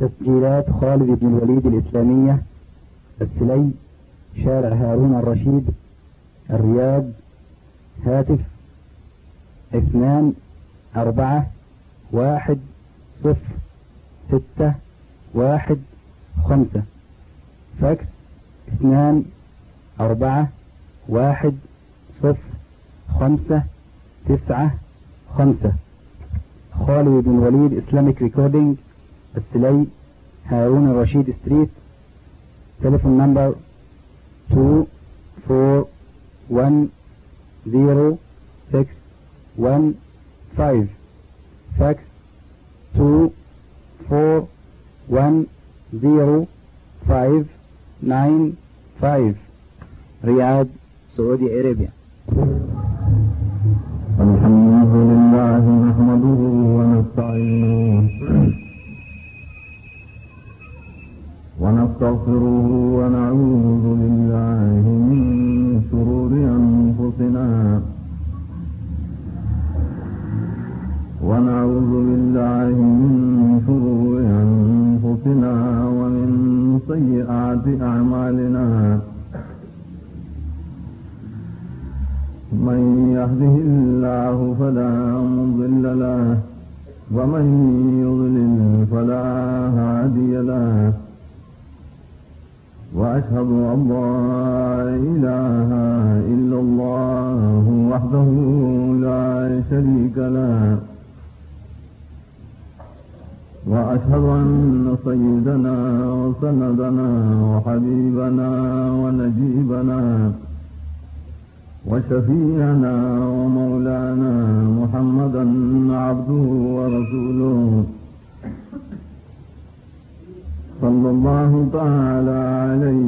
تسجيلات خالد بن الوليد الإسلامية، السلي، شارع هارون الرشيد، الرياض، هاتف، اثنان، أربعة، واحد، صفر، ستة، واحد، خمسة. فاكس، اثنان، أربعة، واحد، صفر، خمسة، تسعة، خمسة. خالد بن Waleed إسلاميك recording السلي Harun al Rashid street telephone number 2 4 1 0 6 1 5 fax 2 4 1 0 5 9 5 Riyadh Saudi Arabia الحمد لله نحمده ونستعينه ونستغفره ونعوذ بالله من شرور أنفسنا ونعوذ بالله من شرور أنفسنا ومن سيئات أعمالنا. من يهده الله فلا مضل له، ومن يضلل فلا هادي له. وأشهد أن لا إله إلا الله وحده لا شريك له وأشهد أن سيدنا وسندنا وحبيبنا ونجيبنا وشفيعنا ومولانا محمدا عبده ورسوله الله تعالى عليه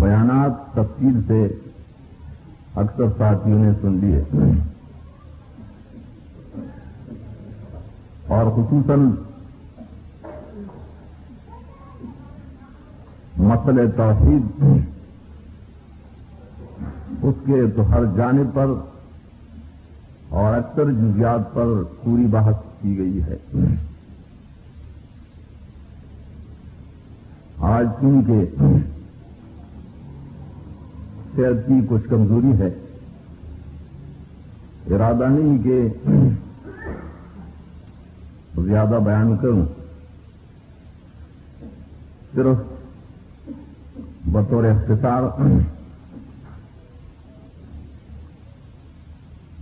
بیانات تفصیل سے اکثر ساتھیوں نے سن لیے۔ اور خصوصاً مسئلہ توحید، اس کے تو ہر جانب پر اور اکثر جزیات پر پوری بحث کی گئی ہے۔ آج کیونکہ صحت کی کچھ کمزوری ہے۔ ارادہ نہیں کہ زیادہ بیان کروں۔ صرف بطور اختصار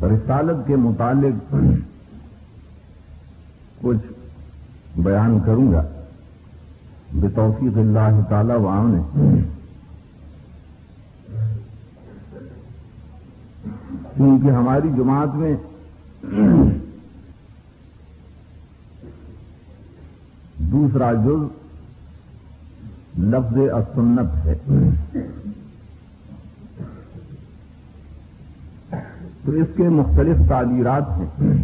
رسالت کے متعلق کچھ بیان کروں گا۔ بتوفیق اللہ تعالی وہاں نے کیونکہ ہماری جماعت میں دوسرا جز لفظ السنت ہے۔ تو اس کے مختلف تعبیرات ہیں۔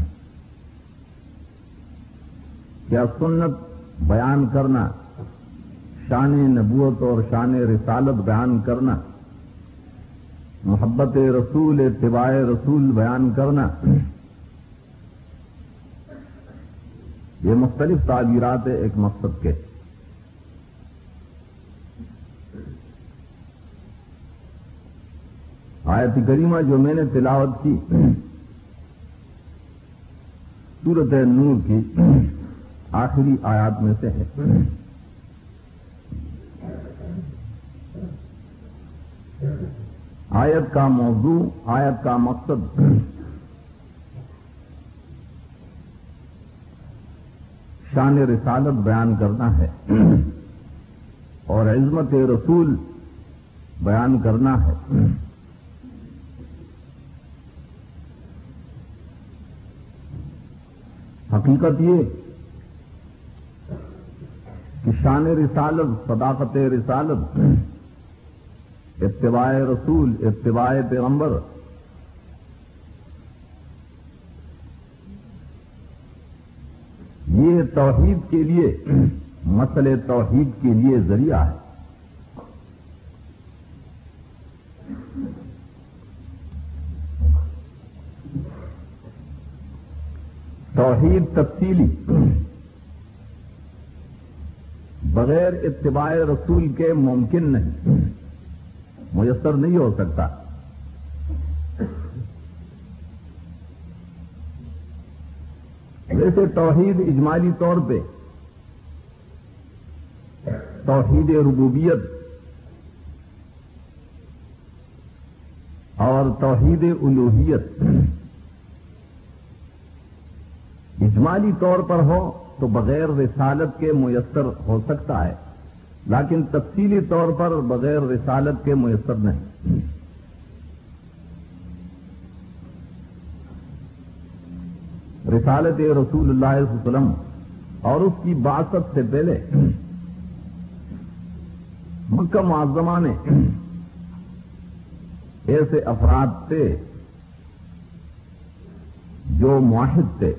کیا سنت بیان کرنا، شان نبوت اور شان رسالت بیان کرنا محبت رسول، اتباع رسول بیان کرنا۔ یہ مختلف تعبیرات ایک مقصد کے۔ آیت کریمہ جو میں نے تلاوت کی، سورت نور کی آخری آیات میں سے ہے۔ آیت کا موضوع، آیت کا مقصد۔ شان رسالت بیان کرنا ہے۔ اور عظمت رسول بیان کرنا ہے۔ حقیقت یہ کہ شان رسالت، صداقت رسالت اتباع رسول، اتباع پیغمبر۔ یہ توحید کے لیے مسئلے توحید کے لیے ذریعہ ہے۔ توحید تفصیلی۔ بغیر اتباع رسول کے ممکن نہیں۔ میسر نہیں ہو سکتا۔ ویسے توحید اجمالی طور پہ توحید ربوبیت اور توحید الوحیت اجمالی طور پر ہو تو بغیر رسالت کے میسر ہو سکتا ہے۔ لیکن تفصیلی طور پر بغیر رسالت کے میسر نہیں۔ رسالت رسول اللہ علیہ وسلم اور اس کی باست سے پہلے مکہ معظمہ نے ایسے افراد تھے جو معاہد تھے۔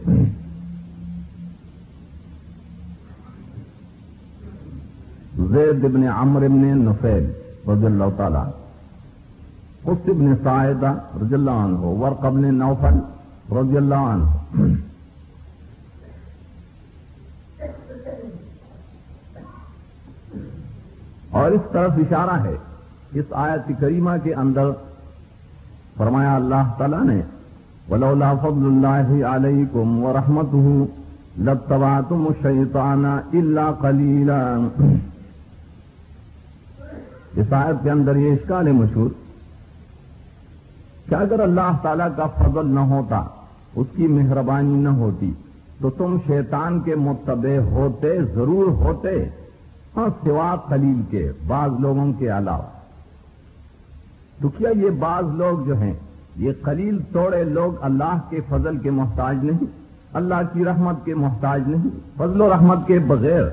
زید ابن عمر ابن نفیل رضی اللہ تعالی اس ابن سائدہ رضی اللہ عنہ، ورق ابن نوفل رضی اللہ عنہ۔ اور اس طرف اشارہ ہے، اس آیت کریمہ کے اندر فرمایا اللہ تعالی نے، ولولا فضل اللہ علیکم ورحمتہ لتبعتم الشیطان الا قلیلا اس آیت کے اندر یہ اشکال ہے مشہور کہ اگر اللہ تعالی کا فضل نہ ہوتا، اس کی مہربانی نہ ہوتی، تو تم شیطان کے متبع ہوتے، ضرور ہوتے ہاں سوا خلیل کے، بعض لوگوں کے علاوہ۔ تو کیا یہ بعض لوگ جو ہیں، یہ خلیل توڑے لوگ اللہ کے فضل کے محتاج نہیں، اللہ کی رحمت کے محتاج نہیں، فضل و رحمت کے بغیر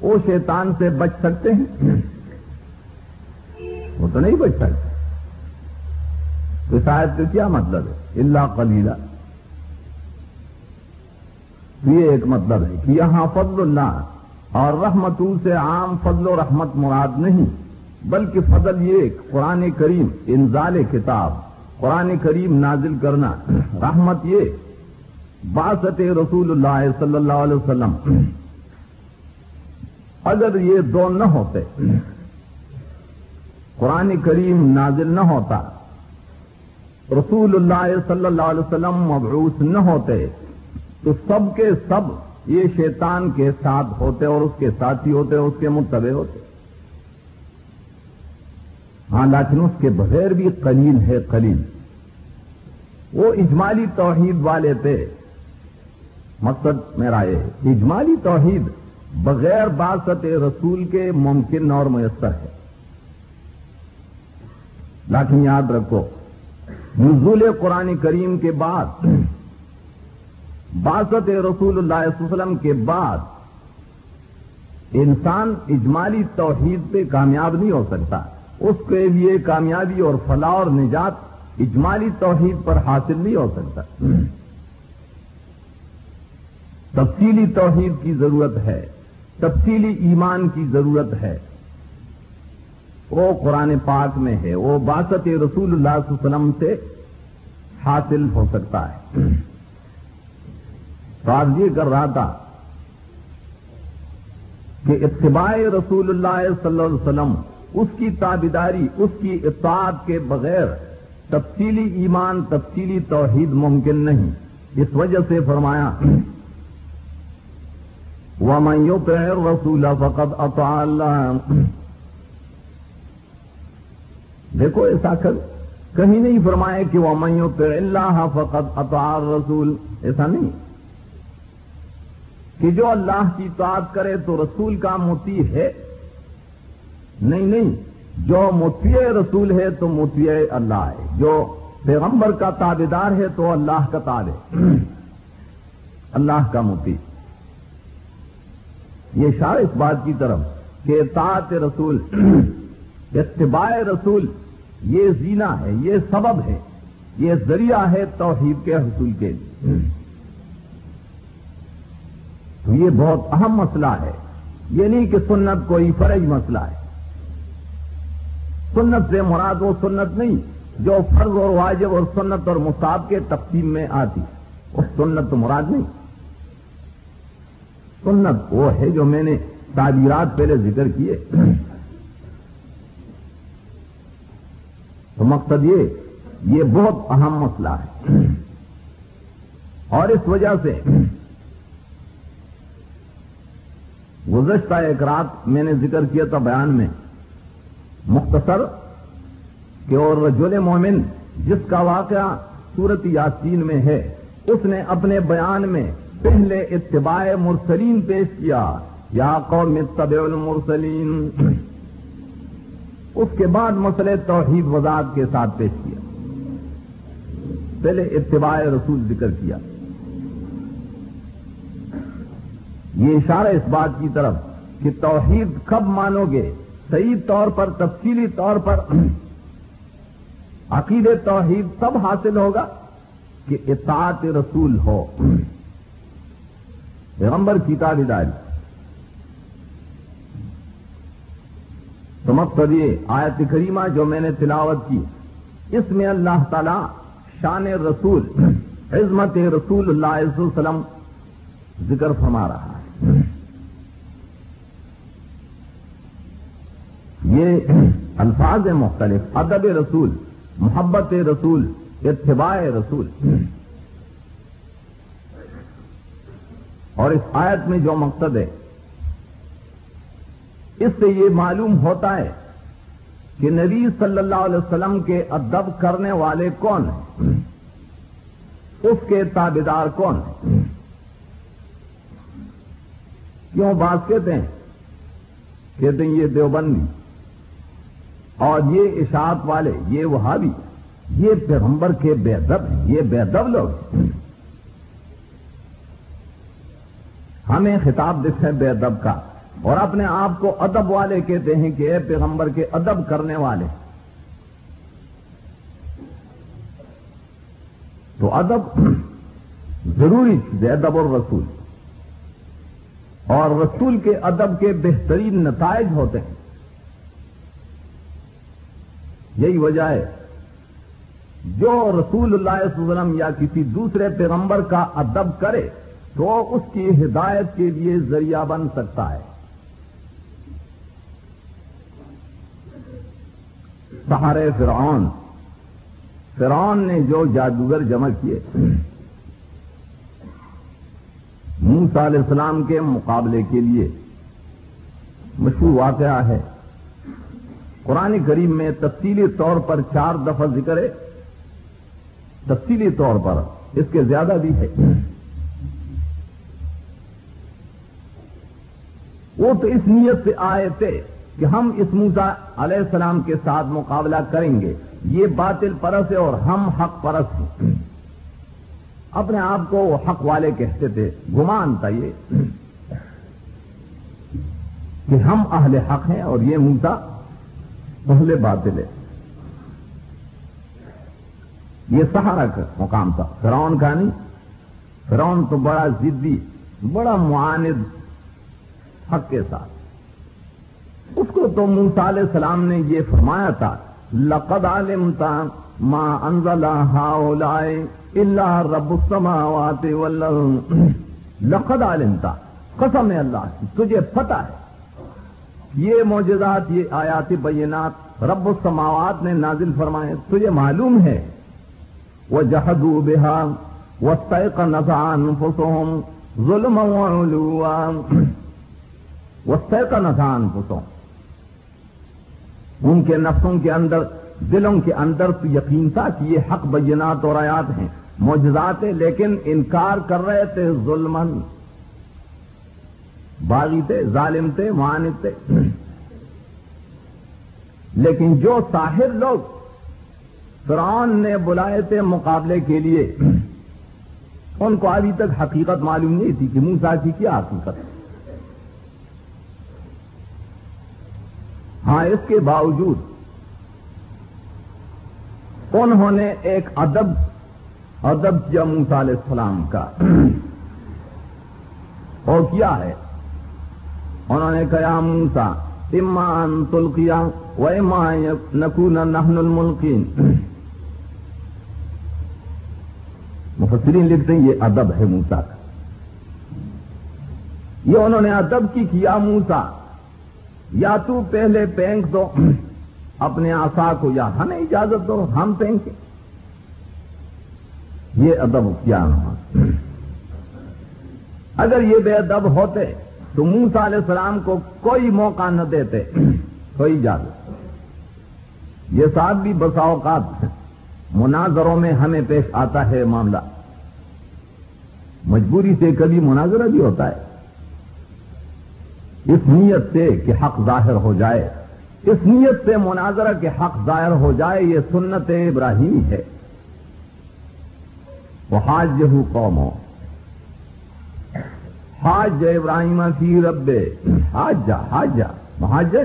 وہ شیطان سے بچ سکتے ہیں؟ وہ تو نہیں بچ سکتے تو شاید کا کیا مطلب ہے؟ اللہ کلیلہ یہ ایک مطلب ہے کہ یہاں فضل اللہ اور رحمت سے عام فضل و رحمت مراد نہیں، بلکہ فضل یہ قرآن کریم، انزال کتاب، قرآن کریم نازل کرنا۔ رحمت یہ باسط رسول اللہ صلی اللہ علیہ وسلم۔ اگر یہ دو نہ ہوتے قرآن کریم نازل نہ ہوتا۔ رسول اللہ صلی اللہ علیہ وسلم مبعوث نہ ہوتے۔ تو سب کے سب یہ شیطان کے ساتھ ہوتے اور اس کے ساتھی ہوتے اور اس کے متبع ہوتے۔ ہاں لیکن اس کے بغیر بھی قلیل ہے، قلیل۔ وہ اجمالی توحید والے تھے۔ مقصد میرا یہ اجمالی توحید بغیر باسط رسول کے ممکن اور میسر ہے۔ لیکن یاد رکھو، نزول قرآن کریم کے بعد باسط رسول اللہ علیہ وسلم کے بعد انسان اجمالی توحید پہ کامیاب نہیں ہو سکتا۔ اس کے لیے کامیابی اور فلاح اور نجات اجمالی توحید پر حاصل نہیں ہو سکتا۔ تفصیلی توحید کی ضرورت ہے، تفصیلی ایمان کی ضرورت ہے۔ وہ قرآن پاک میں ہے، وہ باسط رسول اللہ صلی اللہ علیہ وسلم سے حاصل ہو سکتا ہے۔ تو آج یہ کر رہا تھا کہ اتباع رسول اللہ صلی اللہ علیہ وسلم، اس کی تابیداری، اس کی اطاعت کے بغیر تفصیلی ایمان، تفصیلی توحید ممکن نہیں۔ اس وجہ سے فرمایا، وَمَن يُطِعِ الرَّسُولَ فَقَدْ أَطَاعَ اللَّهَ دیکھو ایسا کر کہیں نہیں فرمایا کہ وہ میوں پہ اللہ فقط اطار رسول ایسا نہیں۔ کہ جو اللہ کی اطاعت کرے تو رسول کا موتی ہے۔ نہیں نہیں۔ جو متی رسول ہے تو موتی اللہ ہے۔ جو پیغمبر کا تابے دار ہے تو اللہ کا تاب ہے اللہ کا موتی۔ یہ شاہ اس بات کی طرف کہ اطاعت رسول اتباع رسول، یہ زینا ہے، یہ سبب ہے، یہ ذریعہ ہے توحید کے حصول کے لیے۔ تو یہ بہت اہم مسئلہ ہے۔ یہ نہیں کہ سنت کوئی فرض مسئلہ ہے۔ سنت سے مراد وہ سنت نہیں جو فرض اور واجب اور سنت اور مصاب کے تقسیم میں آتی۔ وہ سنت تو مراد نہیں۔ سنت وہ ہے جو میں نے تعبیرات پہلے ذکر کیے تو مقصد یہ یہ بہت اہم مسئلہ ہے۔ اور اس وجہ سے گزشتہ ایک رات میں نے ذکر کیا تھا بیان میں، مختصر کہ اور رجول مومن جس کا واقعہ صورت یاسین میں ہے، اس نے اپنے بیان میں پہلے اتباع مرسلین پیش کیا، یا قوم اتبع المرسلین۔ اس کے بعد مسئلہ توحید وضاحت کے ساتھ پیش کیا۔ پہلے اتباع رسول ذکر کیا۔ یہ اشارہ اس بات کی طرف کہ توحید کب مانو گے؟ صحیح طور پر، تفصیلی طور پر۔ عقید توحید تب حاصل ہوگا کہ اطاعت رسول ہو۔ پیغمبر کی داری تو مقصد یہ آیت کریمہ جو میں نے تلاوت کی۔ اس میں اللہ تعالی شان رسول، عظمت رسول اللہ علیہ وسلم ذکر فرما رہا ہے۔ یہ الفاظ مختلف، ادب رسول، محبت رسول، اتباع رسول۔ اور اس آیت میں جو مقصد ہے اس سے یہ معلوم ہوتا ہے کہ نبی صلی اللہ علیہ وسلم کے ادب کرنے والے کون ہیں؟ اس کے تابدار کون ہیں؟ کیوں بات کہتے ہیں؟ کہتے ہیں یہ دیوبندی اور یہ اشاعت والے، یہ وہابی، یہ پیغمبر کے بے ادب ہیں، یہ بے ادب لوگ ہمیں خطاب دکھ ہے بے ادب کا۔ اور اپنے آپ کو ادب والے کہتے ہیں کہ اے پیغمبر کے ادب کرنے والے۔ تو ادب ضروری چیز ادب اور رسول۔ اور رسول کے ادب کے بہترین نتائج ہوتے ہیں۔ یہی وجہ ہے، جو رسول اللہ علیہ وسلم یا کسی دوسرے پیغمبر کا ادب کرے، تو اس کی ہدایت کے لیے ذریعہ بن سکتا ہے۔ سہارے فرعون۔ فرعون نے جو جادوگر جمع کیے۔ موسا علیہ السلام کے مقابلے کے لیے مشہور واقعہ ہے۔ قرآن کریم میں تفصیلی طور پر چار دفعہ ذکر ہے۔ تفصیلی طور پر اس کے زیادہ بھی ہے۔ وہ تو اس نیت سے آئے تھے۔ کہ ہم اس موسا علیہ السلام کے ساتھ مقابلہ کریں گے۔ یہ باطل پرس ہے اور ہم حق پرس ہیں۔ اپنے آپ کو وہ حق والے کہتے تھے۔ گمان تھا یہ کہ ہم اہل حق ہیں اور یہ موسا اہل باطل ہے۔ یہ سہارا کا مقام تھا۔ فرعون کا نہیں۔ فرعون تو بڑا ضدی بڑا معاند حق کے ساتھ۔ اس کو تو موسا علیہ السلام نے یہ فرمایا تھا، لقد علمتا ما انزل هؤلاء الا رب السماوات والارض لقد علمتا قسم اللہ کی تجھے پتہ ہے۔ یہ معجزات، یہ آیات بینات رب السماوات نے نازل فرمائے، تجھے معلوم ہے۔ وہ جہدو بہا وہ طے نظان فسوم ظلم وہ طے کا نظان فسوم ان کے نفسوں کے اندر، دلوں کے اندر تو یقین تھا کہ یہ حق بینات اور آیات ہیں، معجزات لیکن انکار کر رہے تھے ظلمن باغی تھے، ظالم تھے معاند تھے۔ لیکن جو طاہر لوگ فرعون نے بلائے تھے مقابلے کے لیے، ان کو ابھی تک حقیقت معلوم نہیں تھی کہ موسا کی کیا حقیقت۔ ہاں اس کے باوجود انہوں نے ایک ادب ادب جی کیا موسا علیہ السلام کا اور کیا ہے؟ انہوں نے کہا موسا امان تلقیا و اما نقون نحن الملقین. مفسرین لکھتے ہیں، یہ ادب ہے موسا کا. یہ انہوں نے ادب کی کیا موسا یا تو پہلے پینک دو، اپنے آسا کو یا ہمیں اجازت دو، ہم پینکیں۔ یہ ادب کیا ہاں۔ اگر یہ بے ادب ہوتے، تو موسا علیہ السلام کو کوئی موقع نہ دیتے، کوئی اجازت۔ یہ ساتھ بھی بسا اوقات مناظروں میں ہمیں پیش آتا ہے معاملہ۔ مجبوری سے کبھی مناظرہ بھی ہوتا ہے۔ اس نیت سے کہ حق ظاہر ہو جائے۔ اس نیت سے مناظرہ کے حق ظاہر ہو جائے، یہ سنت ابراہیم ہے۔ وہ حاج ہوں قوم حاج ابراہیم کی رب حاج جا حاج جا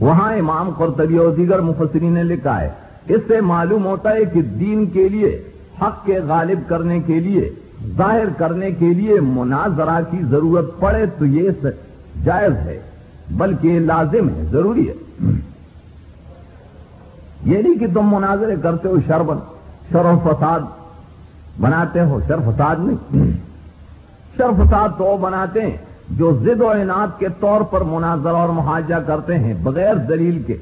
وہاں امام قرطبی اور دیگر مفسرین نے لکھا ہے، اس سے معلوم ہوتا ہے کہ دین کے لیے، حق کے غالب کرنے کے لیے ظاہر کرنے کے لیے مناظرہ کی ضرورت پڑے تو یہ جائز ہے، بلکہ لازم ہے، ضروری ہے۔ یہ نہیں کہ تم مناظرے کرتے ہو شربن شر و فساد بناتے ہو، شر فساد نہیں۔ شر فساد تو بناتے ہیں جو ضد و عناد کے طور پر مناظر اور محاجہ کرتے ہیں، بغیر دلیل کے۔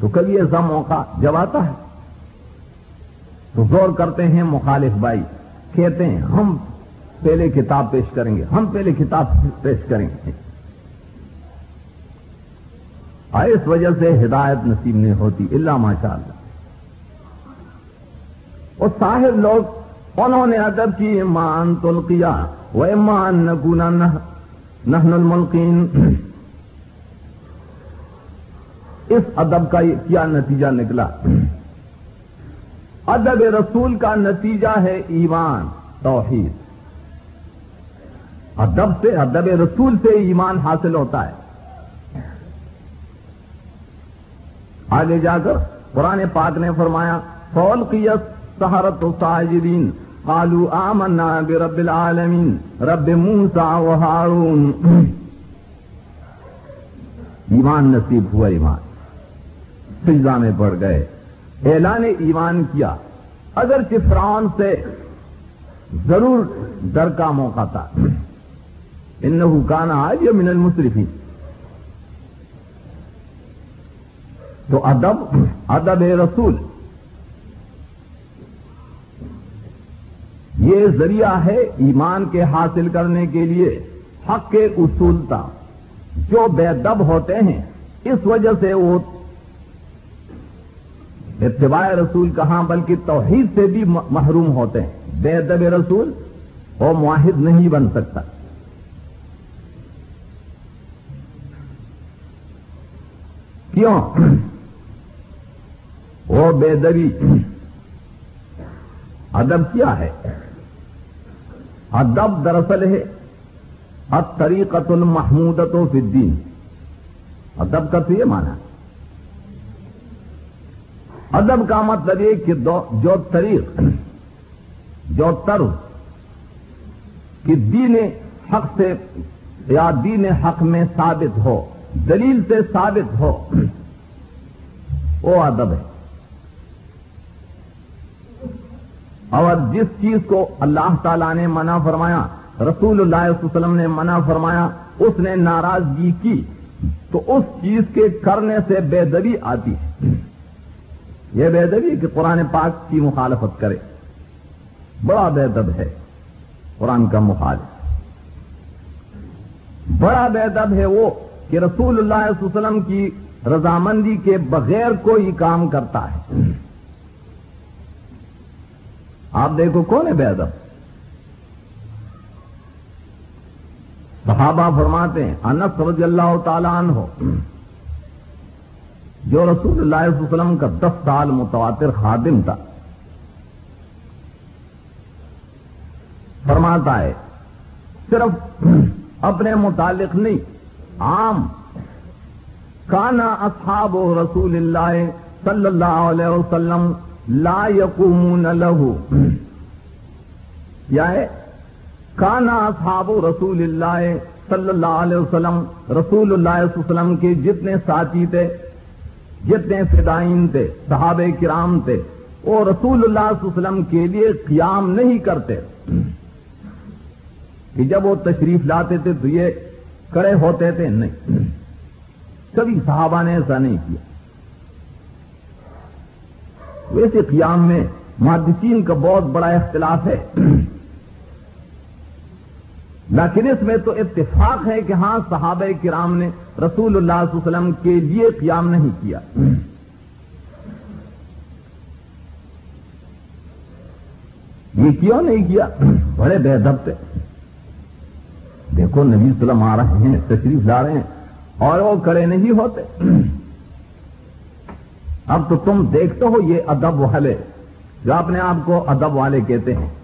تو کبھی ایسا موقع جب آتا ہے۔ تو زور کرتے ہیں، مخالف بھائی کہتے ہیں، ہم پہلے کتاب پیش کریں گے، ہم پہلے کتاب پیش کریں گے۔ اس وجہ سے ہدایت نصیب نہیں ہوتی اللہ ماشاء اللہ اور صاحب لوگ، انہوں نے ادب کی مان تلقیا وہ مان نگونا نہن الملقین۔ اس ادب کا کیا نتیجہ نکلا؟ ادب رسول کا نتیجہ ہے ایمان، توحید۔ ادب سے، ادب رسول سے ایمان حاصل ہوتا ہے۔ آگے جا کر قرآن پاک نے فرمایا فول قیت سہارت ساجدین قالو آمنا برب العالمین رب موسا و ہارون ایمان نصیب ہوا، ایمان۔ سجدہ میں پڑ گئے۔ اعلان ایمان کیا۔ اگر فرعون سے ضرور ڈر کا موقع تھا۔ ان کانا آج من المصرفی تو ادب ادب رسول۔ یہ ذریعہ ہے ایمان کے حاصل کرنے کے لیے حق کے اصولتا جو بے دب ہوتے ہیں، اس وجہ سے وہ اتباع رسول کہاں بلکہ توحید سے بھی محروم ہوتے ہیں۔ بے ادب رسول وہ معاہد نہیں بن سکتا۔ کیوں؟ وہ بے دبی ادب کیا ہے؟ ادب دراصل ہے اب طریقت المحمودت و فدین ادب کا تو یہ مانا ادب کا مطلب یہ کہ جو طریق، جو طرز کہ دین حق سے یا دین حق میں ثابت ہو، دلیل سے ثابت ہو، وہ ادب ہے۔ اور جس چیز کو اللہ تعالی نے منع فرمایا، رسول اللہ علیہ وسلم نے منع فرمایا، اس نے ناراضگی کی، تو اس چیز کے کرنے سے بے دبی آتی ہے۔ یہ بے دبی کہ قرآن پاک کی مخالفت کرے۔ بڑا بے دب ہے قرآن کا مخالف۔ بڑا بے دب ہے وہ کہ رسول اللہ علیہ وسلم کی رضامندی کے بغیر کوئی کام کرتا ہے۔ آپ دیکھو کون ہے بے ادب؟ صحابہ فرماتے ہیں، انس رضی اللہ تعالیٰ عنہ۔ ہو جو رسول اللہ علیہ وسلم کا دس سال متواتر خادم تھا۔ فرماتا ہے، صرف اپنے متعلق نہیں، عام کانا اصحاب رسول اللہ صلی اللہ علیہ وسلم لا یقومون لہو۔ یا ہے کانا اصحاب رسول اللہ صلی اللہ علیہ وسلم، رسول اللہ علیہ وسلم کے جتنے ساتھی تھے جتنے فدائین تھے، صحابہ کرام تھے، وہ رسول اللہ علیہ وسلم کے لیے قیام نہیں کرتے۔ کہ جب وہ تشریف لاتے تھے تو یہ کڑے ہوتے تھے، نہیں۔ کبھی صحابہ نے ایسا نہیں کیا۔ ویسے قیام میں محدثین کا بہت بڑا اختلاف ہے۔ لیکن اس میں تو اتفاق ہے کہ ہاں صحابہ کرام نے رسول اللہ علیہ وسلم کے لیے قیام نہیں کیا۔ یہ کیوں نہیں کیا؟ بڑے بے تھے۔ دیکھو، نبی وسلم آ رہے ہیں، تشریف لا رہے ہیں اور وہ کڑے نہیں ہوتے۔ اب تو تم دیکھتے ہو، یہ ادب والے جو اپنے آپ کو ادب والے کہتے ہیں۔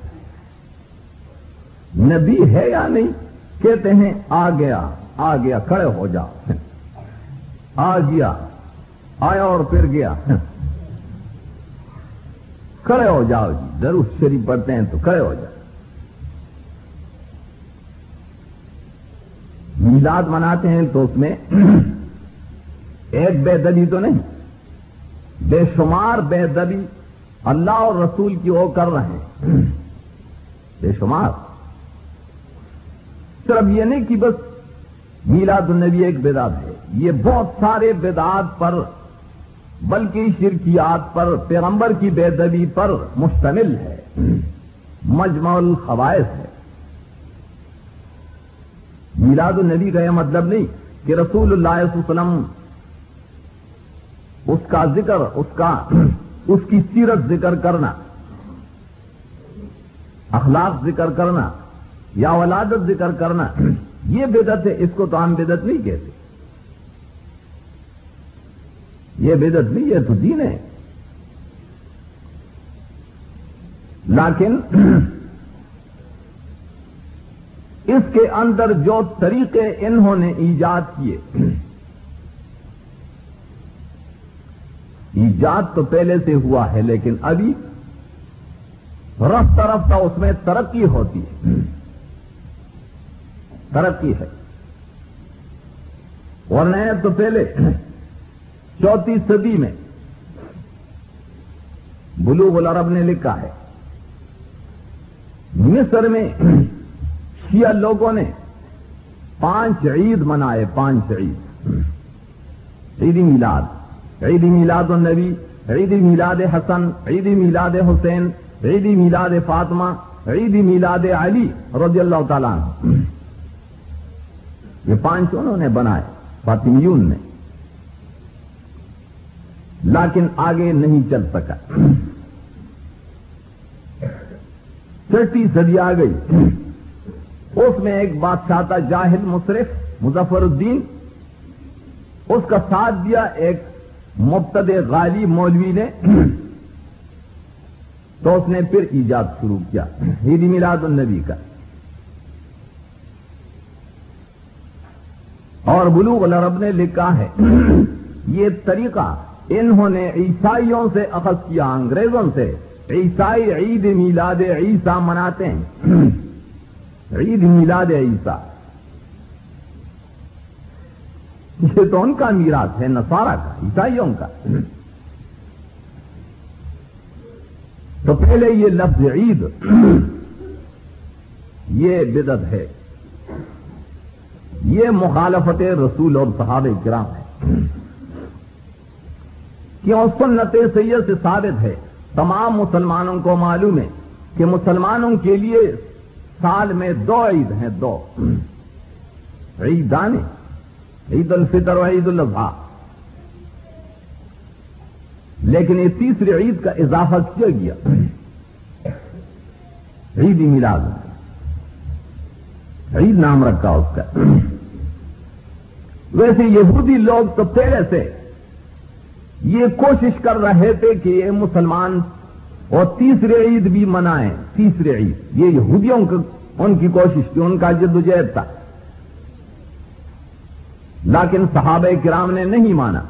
نبی ہے یا نہیں؟ کہتے ہیں، آ گیا آ گیا، کھڑے ہو جاؤ آ گیا، آیا اور پھر گیا۔ کھڑے ہو جاؤ جی ضرور شریف پڑھتے ہیں تو کھڑے ہو جاؤ۔ میلاد مناتے ہیں تو اس میں ایک بے دبی تو نہیں، بے شمار بے دبی اللہ اور رسول کی وہ کر رہے ہیں۔ بے شمار۔ صرف یہ نہیں کہ بس میلاد النبی ایک بدعت ہے۔ یہ بہت سارے بدعات پر، بلکہ شرکیات پر، پیغمبر کی بے دبی پر مشتمل ہے۔ مجمع الخوائف ہے۔ میلاد النبی کا یہ مطلب نہیں کہ رسول اللہ علیہ وسلم اس کا ذکر، اس کا، اس کی سیرت ذکر کرنا، اخلاق ذکر کرنا یا ولادت ذکر کرنا، یہ بدت ہے، اس کو تو عام بدت نہیں کہتے۔ یہ بدت نہیں ہے، تو دین ہے۔ لیکن اس کے اندر جو طریقے انہوں نے ایجاد کیے، ایجاد تو پہلے سے ہوا ہے، لیکن ابھی رفتہ رفتہ اس میں ترقی ہوتی ہے۔ ترقی ہے۔ اور نئے تو پہلے چوتھی صدی میں بلو العرب نے لکھا ہے۔ مصر میں شیعہ لوگوں نے پانچ عید منائے، پانچ عید۔ عیدی میلاد عیدی میلاد النبی، عیدی میلاد حسن، عیدی میلاد حسین، عیدی میلاد فاطمہ، عیدی میلاد علی رضی اللہ تعالیٰ یہ پانچ انہوں نے بنائے، فاطمیون نے۔ لیکن آگے نہیں چل سکا۔ چھٹی صدی آ گئی۔ اس میں ایک بادشاہ تھا جاہل مصرف، مظفر الدین۔ اس کا ساتھ دیا ایک مبتد غالی مولوی نے۔ تو اس نے پھر ایجاد شروع کیا عید میلاد النبی کا۔ اور بلوغ العرب نے لکھا ہے۔ یہ طریقہ انہوں نے عیسائیوں سے اخذ کیا، انگریزوں سے۔ عیسائی عید میلاد عیسیٰ مناتے ہیں۔ عید میلاد عیسیٰ۔ یہ تو ان کا میراث ہے نسارا کا، عیسائیوں کا۔ تو پہلے یہ لفظ عید، یہ بدت ہے۔ یہ مخالفت رسول اور صحابہ کرام ہے۔ کیوں سنت سید سے ثابت ہے؟ تمام مسلمانوں کو معلوم ہے کہ مسلمانوں کے لیے سال میں دو عید ہیں، دو۔ عید دانے عید الفطر و عید الاضحیٰ۔ لیکن یہ تیسری عید کا اضافہ کیا گیا؟ عید میلاد۔ عید نام رکھا اس کا۔ ویسے یہودی لوگ تو پہلے سے یہ کوشش کر رہے تھے کہ یہ مسلمان، اور تیسرے عید بھی منائیں، تیسرے عید۔ یہ یہودیوں کا ان کی کوشش تھی، ان کا جد جہد تھا۔ لیکن صحابہ کرام نے نہیں مانا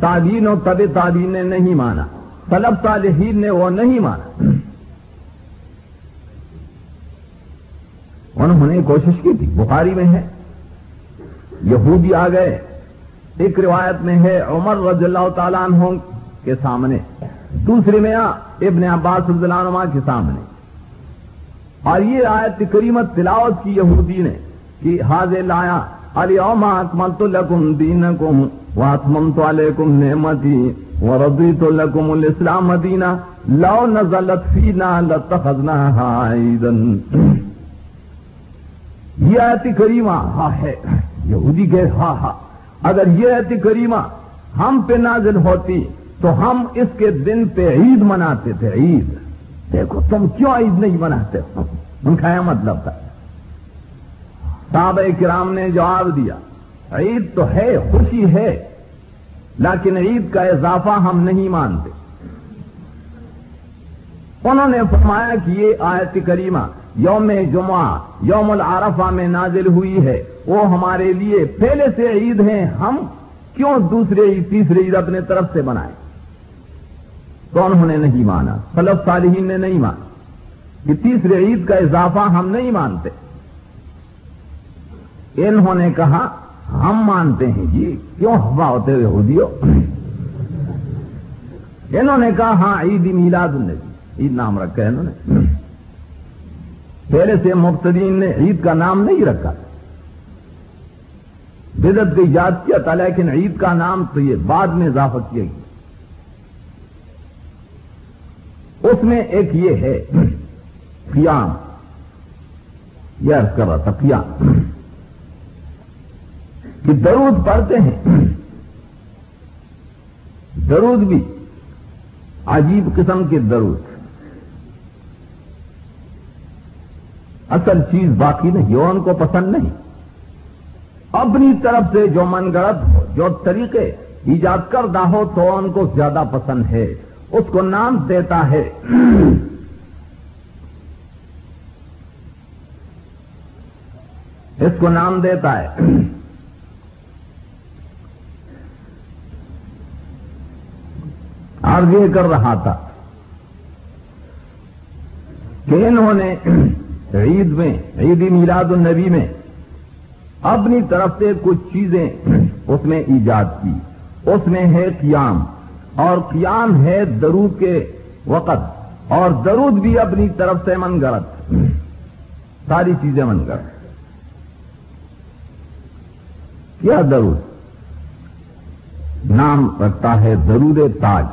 تعدین و طب تعدین نے نہیں مانا، طلب صالحین نے وہ نہیں مانا۔ انہوں نے کوشش کی تھی۔ بخاری میں ہے۔ یہودی آ گئے۔ ایک روایت میں ہے عمر رضی اللہ تعالیٰ عنہ کے سامنے، دوسری میں ابن عباس رضی اللہ عنہ کے سامنے۔ اور یہ آیت کریمت تلاوت کی یہودی نے کہ حاضر لایا، علی اوما اکملت لکم دینکم واتممت علیکم نعمتی ورضیت لکم الاسلام دینا، لو نزلت فینا لتخذناها عیدن یہ آیت کریمہ ہے۔ یہودی کہ ہاں ہاں۔ اگر یہ آیت کریمہ ہم پہ نازل ہوتی تو ہم اس کے دن پہ عید مناتے تھے، عید۔ دیکھو، تم کیوں عید نہیں مناتے ان کا یہ مطلب تھا۔ صحابہ کرام نے جواب دیا، عید تو ہے، خوشی ہے، لیکن عید کا اضافہ ہم نہیں مانتے۔ انہوں نے فرمایا کہ یہ آیت کریمہ یوم جمعہ، یوم العرفہ میں نازل ہوئی ہے۔ وہ ہمارے لیے پہلے سے عید ہیں، ہم کیوں دوسرے عید، تیسرے عید اپنے طرف سے بنائیں تو انہوں نے نہیں مانا فلف صالحین نے نہیں مانا۔ کہ تیسرے عید کا اضافہ ہم نہیں مانتے۔ انہوں نے کہا، ہم مانتے ہیں جی کیوں ہوا ہوتے ہوئے ہو دیو انہوں نے کہا ہاں عید میلاد النبی، عید نام رکھا ہے انہوں نے۔ پہلے سے مبتدین نے عید کا نام نہیں رکھا۔ بدت کو یاد کیا تھا، لیکن عید کا نام تو یہ بعد میں اضافہ کیا گیا۔ اس میں ایک یہ ہے، قیام۔ یہ عرض کر رہا تھا، قیام۔ کہ درود پڑھتے ہیں۔ درود بھی عجیب قسم کے درود۔ اصل چیز باقی نہیں وہ ان کو پسند نہیں۔ اپنی طرف سے جو من گڑت ہو، جو طریقے ایجاد کردہ ہو تو ان کو زیادہ پسند ہے۔ اس کو نام دیتا ہے۔ اس کو نام دیتا ہے۔ اور یہ کر رہا تھا کہ انہوں نے عید میں عیدی میلاد النبی میں اپنی طرف سے کچھ چیزیں اس میں ایجاد کی۔ اس میں ہے قیام۔ اور قیام ہے درود کے وقت۔ اور درود بھی اپنی طرف سے من گڑت ساری چیزیں من گڑت کیا درود؟ نام رکھتا ہے درود تاج۔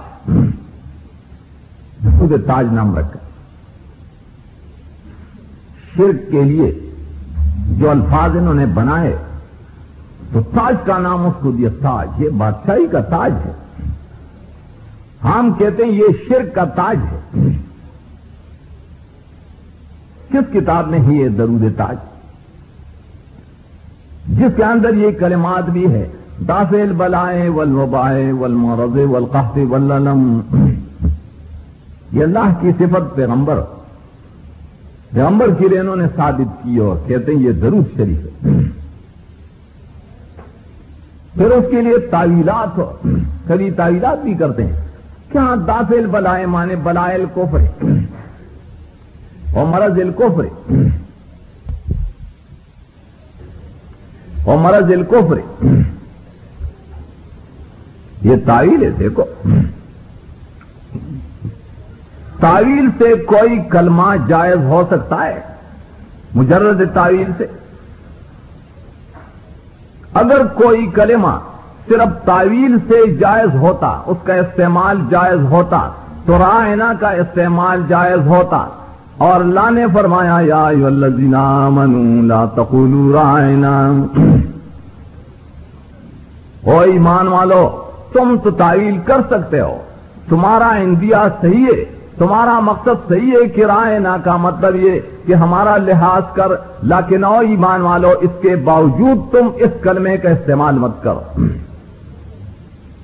درود تاج نام رکھا شرک کے لیے جو الفاظ انہوں نے بنائے، تو تاج کا نام اس کو دیا تاج، یہ بادشاہی کا تاج ہے۔ ہم کہتے ہیں یہ شرک کا تاج ہے۔ کس کتاب میں ہی یہ درود تاج؟ جس کے اندر یہ کلمات بھی ہے دافل بلائے ول وبائے ول مورز ولم یہ اللہ کی صفت پیغمبر پیغمبر کی انہوں نے ثابت کی اور کہتے ہیں یہ ضرور شریف ہے۔ پھر اس کے لیے تعویلات ہو کبھی تعویلات بھی کرتے ہیں۔ کیا دافل بلائے مانے بلائل کوفرے اور مرض الکفر؟ اور مرض الکفر؟ یہ تعویل ہے، دیکھو۔ تعویل سے کوئی کلمہ جائز ہو سکتا ہے؟ مجرد تعویل سے۔ اگر کوئی کلمہ صرف تعویل سے جائز ہوتا، اس کا استعمال جائز ہوتا، تو رائنا کا استعمال جائز ہوتا۔ اور اللہ نے فرمایا، یا لا تقولوا رائنا۔ او ایمان والو، تم تو تعویل کر سکتے ہو۔ تمہارا اندیا صحیح ہے۔ تمہارا مقصد صحیح ہے کہ رائنا کا مطلب یہ کہ ہمارا لحاظ کر، لیکن او ایمان والو، اس کے باوجود تم اس کلمے کا استعمال مت کرو۔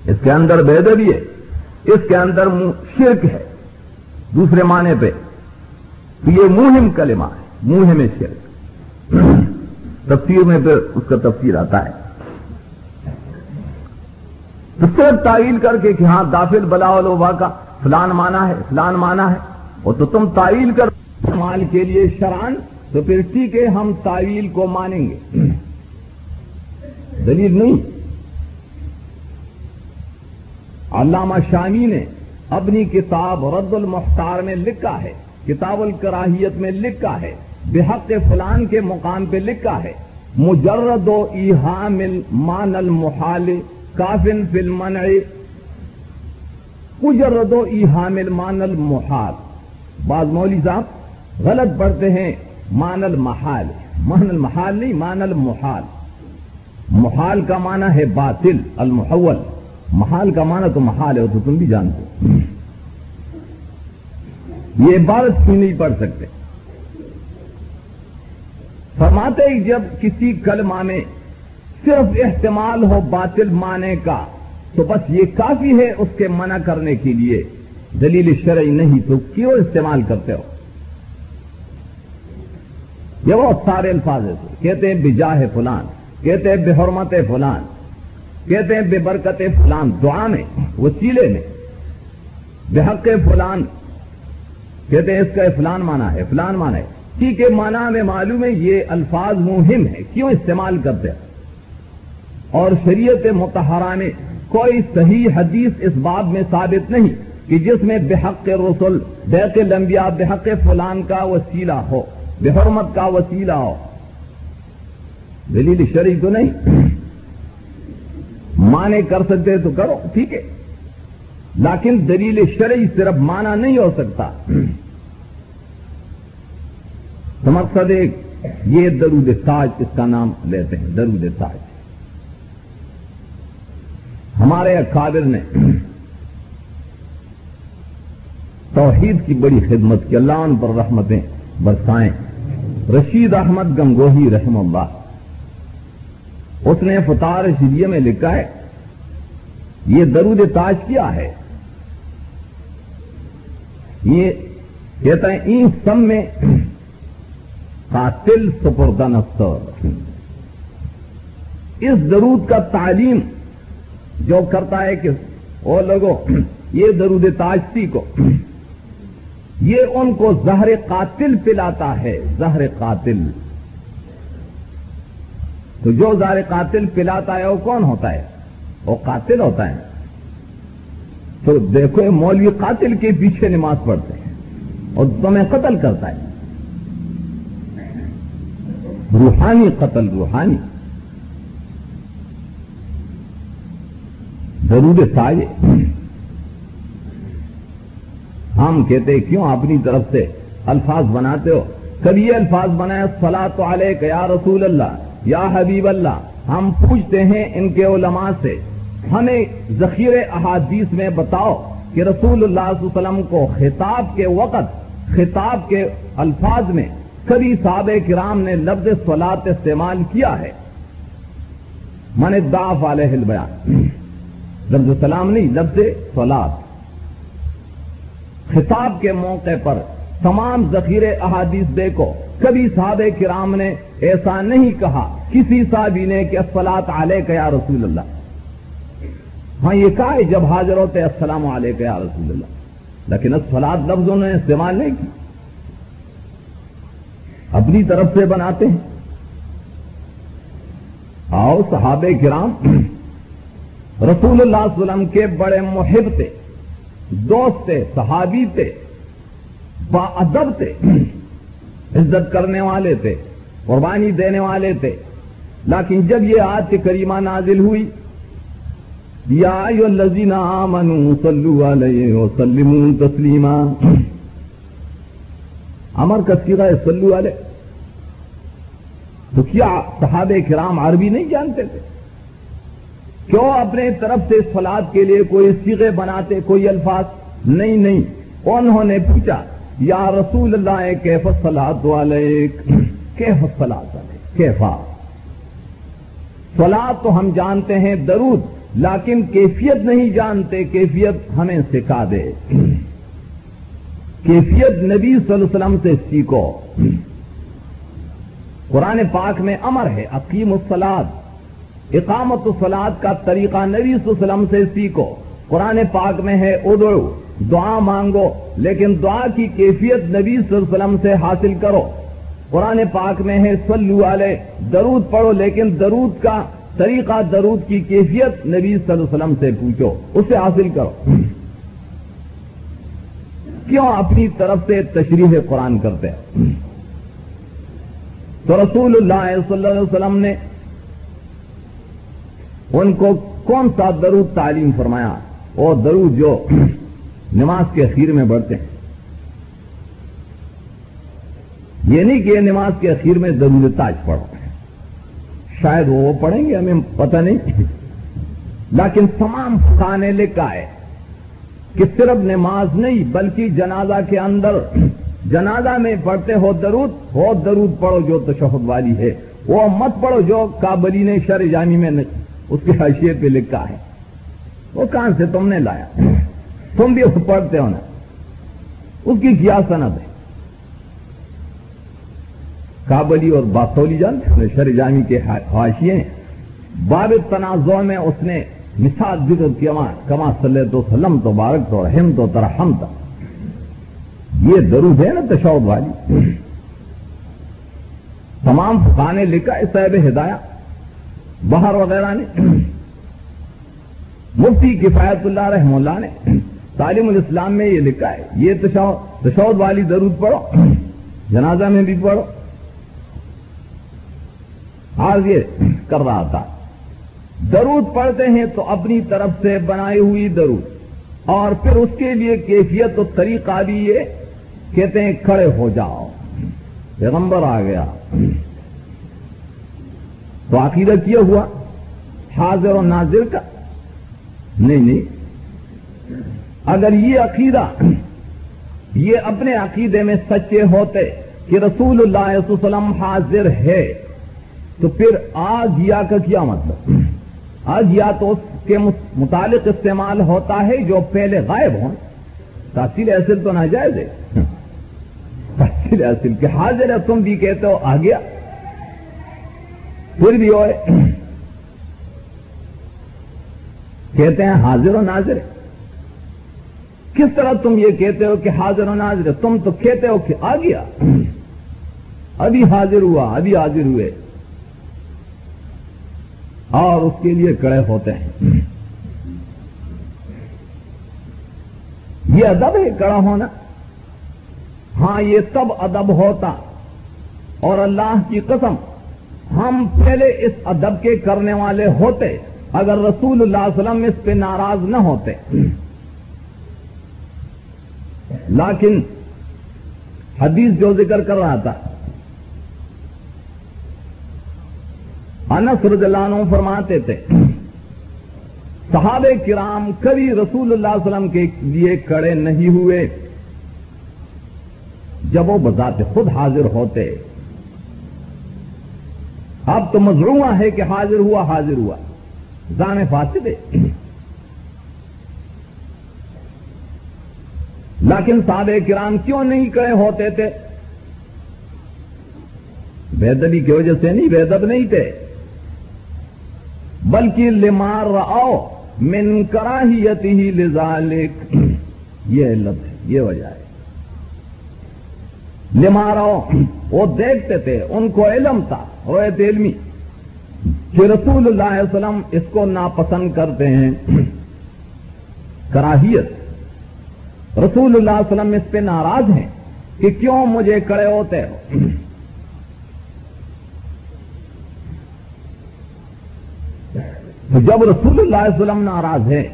اس کے اندر بےدبی ہے، اس کے اندر شرک ہے۔ دوسرے معنی پہ، تو یہ مہم کلمہ ہے، مہم شرک۔ تفسیر میں پھر اس کا تفسیر آتا ہے۔ تو صرف تعیل کر کے کہ ہاں دافل بلا لوبا کا فلان مانا ہے، فلان مانا ہے۔ اور تو تم تعیل کر استعمال کے لیے شران تو پھر ٹھیک ہے، ہم تعویل کو مانیں گے۔ دلیل نہیں۔ علامہ شامی نے اپنی کتاب رد المختار میں لکھا ہے، کتاب الکراہیت میں لکھا ہے، بحق فلان کے مقام پہ لکھا ہے، مجرد و ایہام مان المحال کافن فل مجرد و ایہام مان المحال بعض مولوی صاحب غلط پڑھتے ہیں مان المحال مان المحال نہیں مان المحال محال کا معنی ہے باطل، المحول۔ محال کا معنی تو محال ہے، وہ تو تم بھی جانتے یہ عبارت کیوں نہیں پڑھ سکتے۔ فرماتے ہی جب کسی کلمہ میں صرف احتمال ہو باطل معنی کا تو بس یہ کافی ہے اس کے منع کرنے کے لیے۔ دلیل شرعی نہیں تو کیوں استعمال کرتے ہو؟ یہ بہت سارے الفاظ ہیں۔ کہتے ہیں بجاہ فلان، کہتے ہیں بے حرمت فلان، کہتے ہیں بے برکت فلان، دعا میں، وسیلے میں۔ بے حق فلان، کہتے ہیں اس کا فلان مانا ہے، فلان مانا ہے۔ ٹھیک ہے مانا میں معلوم ہے یہ الفاظ مہم ہے کیوں استعمال کرتے ہیں اور شریعت متحرہ کوئی صحیح حدیث اس بات میں ثابت نہیں کہ جس میں بحق رسول بیق لمبیا بحق فلان کا وسیلہ ہو بحرمت کا وسیلہ ہو۔ دلیل شریف تو نہیں۔ مانے کر سکتے تو کرو، ٹھیک ہے۔ لیکن دلیل شرعی صرف مانا نہیں ہو سکتا۔ مقصد ایک یہ درود ساج اس کا نام لیتے ہیں، درود ساج ہمارے اکابر نے توحید کی بڑی خدمت کی، اللہ ان پر رحمتیں برسائیں۔ رشید احمد گنگوہی رحم اللہ۔ اس نے فتار شریعہ میں لکھا ہے، یہ درود تاج کیا ہے؟ یہ کہتا ہے این سم میں قاتل سپردن اختر اس درود کا تعلیم جو کرتا ہے کہ وہ لوگوں، یہ درود تاجتی کو، یہ ان کو زہر قاتل پلاتا ہے، زہر قاتل۔ تو جو زہر قاتل پلاتا ہے، وہ کون ہوتا ہے؟ وہ قاتل ہوتا ہے۔ تو دیکھو مولوی قاتل کے پیچھے نماز پڑھتے ہیں اور تمہیں قتل کرتا ہے۔ روحانی قتل، روحانی۔ ضرور تاج ہم کہتے کیوں اپنی طرف سے الفاظ بناتے ہو؟ کبھی یہ الفاظ بنائے فلا تو علیہ یا رسول اللہ، یا حبیب اللہ۔ ہم پوچھتے ہیں ان کے علماء سے، ہمیں ذخیر احادیث میں بتاؤ کہ رسول اللہ صلی اللہ علیہ وسلم کو خطاب کے وقت، خطاب کے الفاظ میں کبھی صحابہ کرام نے لفظ سولاد استعمال کیا ہے؟ من داف علیہ البیان۔ لفظ سلام نہیں، لفظ سولاد خطاب کے موقع پر تمام ذخیر احادیث دیکھو، کبھی صحابہ کرام نے ایسا نہیں کہا، کسی صحابی نے کہ اسفلات علیہ یا رسول اللہ۔ ہاں یہ کہا ہے جب حاضر ہوتے السلام علیکم یا رسول اللہ۔ لیکن اسفلاد لفظ انہوں نے استعمال نہیں کی۔ اپنی طرف سے بناتے ہیں۔ آؤ صحابہ کرام رسول اللہ علیہ وسلم کے بڑے محب تھے دوست تھے صحابی تھے با ادب تھے عزت کرنے والے تھے قربانی دینے والے تھے لیکن جب یہ آج کے کریمہ نازل ہوئی، یا الذین آمنوا صلو علیہ وسلموا تسلیما۔ امر کا سیرہ صلو علیہ۔ تو کیا صحابہ کرام عربی نہیں جانتے تھے؟ کیوں اپنے طرف سے اس فلاد کے لیے کوئی سیغے بناتے، کوئی الفاظ؟ نہیں نہیں۔ انہوں نے پوچھا، یا رسول اللہ، کیف سلاد والے کیف سلاد والے کیفا سلاد تو ہم جانتے ہیں درود، لیکن کیفیت نہیں جانتے، کیفیت ہمیں سکھا دے۔ کیفیت نبی صلی اللہ علیہ وسلم سے سیکھو۔ قرآن پاک میں امر ہے عقیم السلاد اقامت السلاد کا طریقہ نبی صلی اللہ علیہ وسلم سے سیکھو۔ قرآن پاک میں ہے ادڑو دعا مانگو، لیکن دعا کی کیفیت نبی صلی اللہ علیہ وسلم سے حاصل کرو۔ قرآن پاک میں ہے سلو والے درود پڑھو، لیکن درود کا طریقہ، درود کی کیفیت نبی صلی اللہ علیہ وسلم سے پوچھو، اسے حاصل کرو۔ کیوں اپنی طرف سے تشریح قرآن کرتے ہیں؟ تو رسول اللہ صلی اللہ علیہ وسلم نے ان کو کون سا درود تعلیم فرمایا اور درود جو نماز کے اخیر میں بڑھتے ہیں۔ یہ نہیں کہ نماز کے اخیر میں درود تاج پڑھو شاید وہ پڑھیں گے، ہمیں پتہ نہیں۔ لیکن تمام خانے لکھا ہے کہ صرف نماز نہیں، بلکہ جنازہ کے اندر جنازہ میں پڑھتے ہو درود ہو درود پڑھو جو تشہد والی ہے۔ وہ مت پڑھو جو کابلی نے شر جانی میں اس کے حیثیت پہ لکھا ہے۔ وہ کہاں سے تم نے لایا؟ تم بھی اس پڑھتے ہو نا۔ اس کی کیا صنعت ہے؟ کابلی اور باسولی جانتے شر جانی کے حاشیے باب تنازع میں اس نے مثال ذکر کیا، کما صلی تو سلم تو بارک تو رحم تو ترحم تھا یہ درود ہے نا تشود والی۔ تمام فقانے لکھا ہے، صاحب ہدایہ۔ باہر وغیرہ نے۔ مفتی کفایت اللہ رحم اللہ نے تعلیم الاسلام میں یہ لکھا ہے۔ یہ تشود والی درود پڑھو، جنازہ میں بھی پڑھو۔ آج یہ کر رہا تھا۔ درود پڑھتے ہیں تو اپنی طرف سے بنائی ہوئی درود۔ اور پھر اس کے لیے کیفیت و طریقہ بھی یہ کہتے ہیں کھڑے ہو جاؤ۔ پیغمبر آ گیا۔ تو عقیدہ کیا ہوا؟ حاضر و ناظر کا؟ نہیں نہیں۔ اگر یہ عقیدہ، یہ اپنے عقیدے میں سچے ہوتے کہ رسول اللہ علیہ وسلم حاضر ہے، تو پھر آج یا کا کیا مطلب؟ آج یا تو اس کے متعلق استعمال ہوتا ہے جو پہلے غائب ہوں۔ تاثیر اصل تو ناجائز ہے۔ تاثیر اصل کہ حاضر ہے، تم بھی کہتے ہو آ گیا پھر بھی ہوئے کہتے ہیں حاضر و ناظر۔ کس طرح تم یہ کہتے ہو کہ حاضر و ناظر؟ تم تو کہتے ہو کہ آ گیا۔ ابھی حاضر ہوا، ابھی حاضر ہوئے۔ اور اس کے لیے کڑے ہوتے ہیں۔ یہ ادب ہے کڑا ہونا۔ ہاں یہ سب ادب ہوتا۔ اور اللہ کی قسم۔ ہم پہلے اس ادب کے کرنے والے ہوتے اگر رسول اللہ علیہ وسلم اس پہ ناراض نہ ہوتے۔ لیکن حدیث جو ذکر کر رہا تھا۔ انس رضی عنہ فرماتے تھے، صحابہ کرام کبھی رسول اللہ علیہ وسلم کے لیے کڑے نہیں ہوئے۔ جب وہ بذات خود حاضر ہوتے اب تو مضروع ہے کہ حاضر ہوا حاضر ہوا۔ زان فاسد لیکن صحابہ کرام کیوں نہیں کڑے ہوتے تھے؟ بےدبی کی وجہ سے نہیں، بےدب نہیں تھے۔ بلکہ لمار رہو من کراہیت ہی لذالک۔ یہ علت ہے، یہ وجہ ہے۔ لمارو وہ دیکھتے تھے، ان کو علم تھا رویت علمی۔ کہ رسول اللہ علیہ وسلم اس کو ناپسند کرتے ہیں۔ کراہیت۔ رسول اللہ علیہ وسلم اس پہ ناراض ہیں کہ کیوں مجھے کڑے ہوتے ہو۔ جب رسول اللہ علیہ وسلم ناراض ہے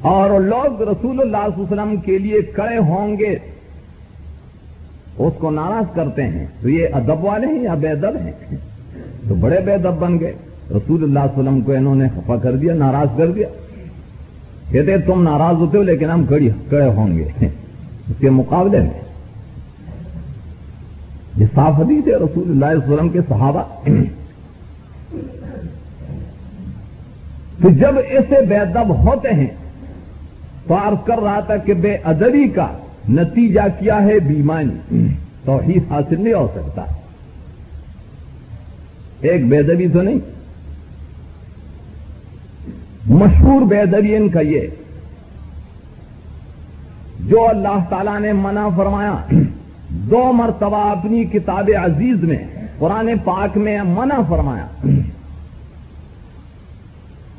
اور لوگ رسول اللہ علیہ وسلم کے لیے کڑے ہوں گے اس کو ناراض کرتے ہیں تو یہ ادب والے ہیں یا بے ادب ہیں؟ تو بڑے بے ادب بن گئے۔ رسول اللہ علیہ وسلم کو انہوں نے خفا کر دیا، ناراض کر دیا۔ کہتے تم ناراض ہوتے ہو لیکن ہم کڑے ہوں گے۔ اس کے مقابلے میں۔ یہ صاف حدیث ہے رسول اللہ علیہ وسلم کے صحابہ۔ تو جب ایسے بے ادب ہوتے ہیں، تو عرض کر رہا تھا کہ بے ادبی کا نتیجہ کیا ہے بیمانی؟ توحید حاصل نہیں ہو سکتا۔ ایک بے ادبی تو نہیں۔ مشہور ان کا یہ۔ جو اللہ تعالی نے منع فرمایا دو مرتبہ اپنی کتاب عزیز میں قرآن پاک میں منع فرمایا۔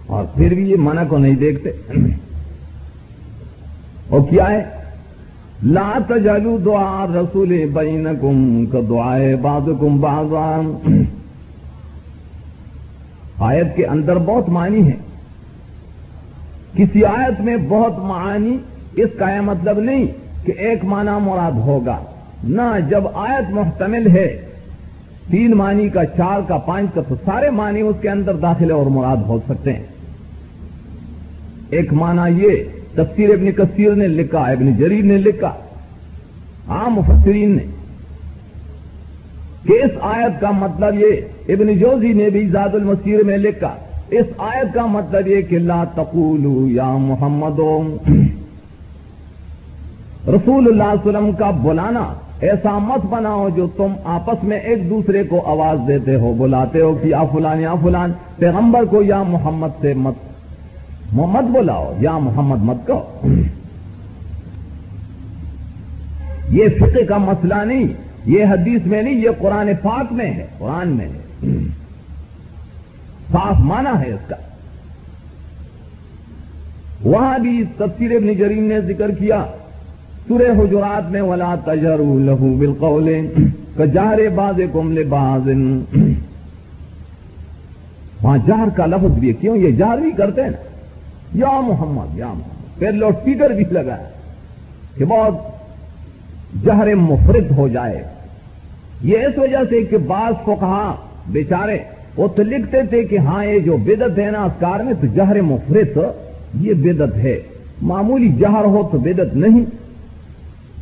اور پھر بھی یہ منع کو نہیں دیکھتے۔ اور کیا ہے؟ لا تجلو دعا رسول بینکم کا دعائے بعضکم بعضان آیت کے اندر بہت معنی ہے۔ کسی آیت میں بہت معنی، اس کا یہ مطلب نہیں کہ ایک معنی مراد ہوگا۔ نہ جب آیت محتمل ہے، تین معنی کا چار کا پانچ کا تو سارے معنی اس کے اندر داخل اور مراد ہو سکتے ہیں۔ ایک معنی یہ تفسیر ابن کثیر نے لکھا، ابن جریر نے لکھا۔ عام مفسرین نے۔ کہ اس آیت کا مطلب یہ، ابن جوزی نے بھی زاد المسیر میں لکھا۔ اس آیت کا مطلب یہ کہ لا تقولو یا محمد۔ رسول اللہ علیہ وسلم کا بلانا ایسا مت بناؤ جو تم آپس میں ایک دوسرے کو آواز دیتے ہو، بلاتے ہو کہ یا فلان یا فلان، پیغمبر کو یا محمد سے مت۔ محمد بلاؤ، یا محمد مت کہو۔ یہ فقہ کا مسئلہ نہیں، یہ حدیث میں نہیں، یہ قرآن پاک میں ہے، قرآن میں ہے۔ صاف مانا ہے اس کا۔ وہاں بھی تفسیر ابن جریم نے ذکر کیا، سورہ حجرات میں ولا تجر لہو بالقول کجار باز کم باز وہاں جہر کا لفظ بھی کیوں؟ یہ جہر بھی کرتے ہیں۔ یا محمد یا محمد۔ پھر لوڈ اسپیکر بھی لگا کہ بہت جہر مفرد ہو جائے۔ یہ اس وجہ سے کہ بعض کو کہا بیچارے وہ تو لکھتے تھے کہ ہاں یہ جو بدت ہے نا اسکار میں تو جہر مفرد، یہ بدت ہے۔ معمولی جہر ہو تو بدت نہیں۔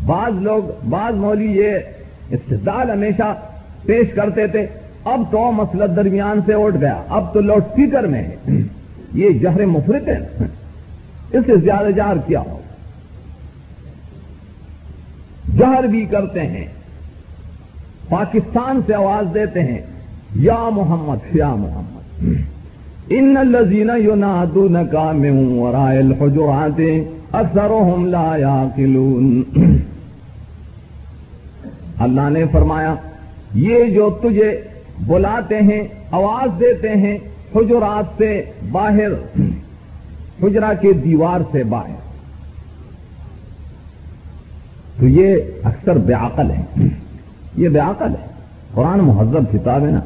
بعض لوگ، بعض مولی یہ استدال ہمیشہ پیش کرتے تھے۔ اب تو مسئلہ درمیان سے اٹھ گیا۔ اب تو لاؤڈ اسپیکر میں ہے۔ یہ جہر مفرت ہے۔ اس سے زیادہ جہر کیا ہو؟ جہر بھی کرتے ہیں۔ پاکستان سے آواز دیتے ہیں، یا محمد یا محمد۔ ان الزین یو نادو نکا میں ہوں اور آئل جو آتے اکثر لا یا اللہ نے فرمایا، یہ جو تجھے بلاتے ہیں، آواز دیتے ہیں حجرات سے باہر حجرا کے دیوار سے باہر۔ تو یہ اکثر بیاقل ہے یہ بیاقل ہے قرآن مہذب کتاب ہے نا۔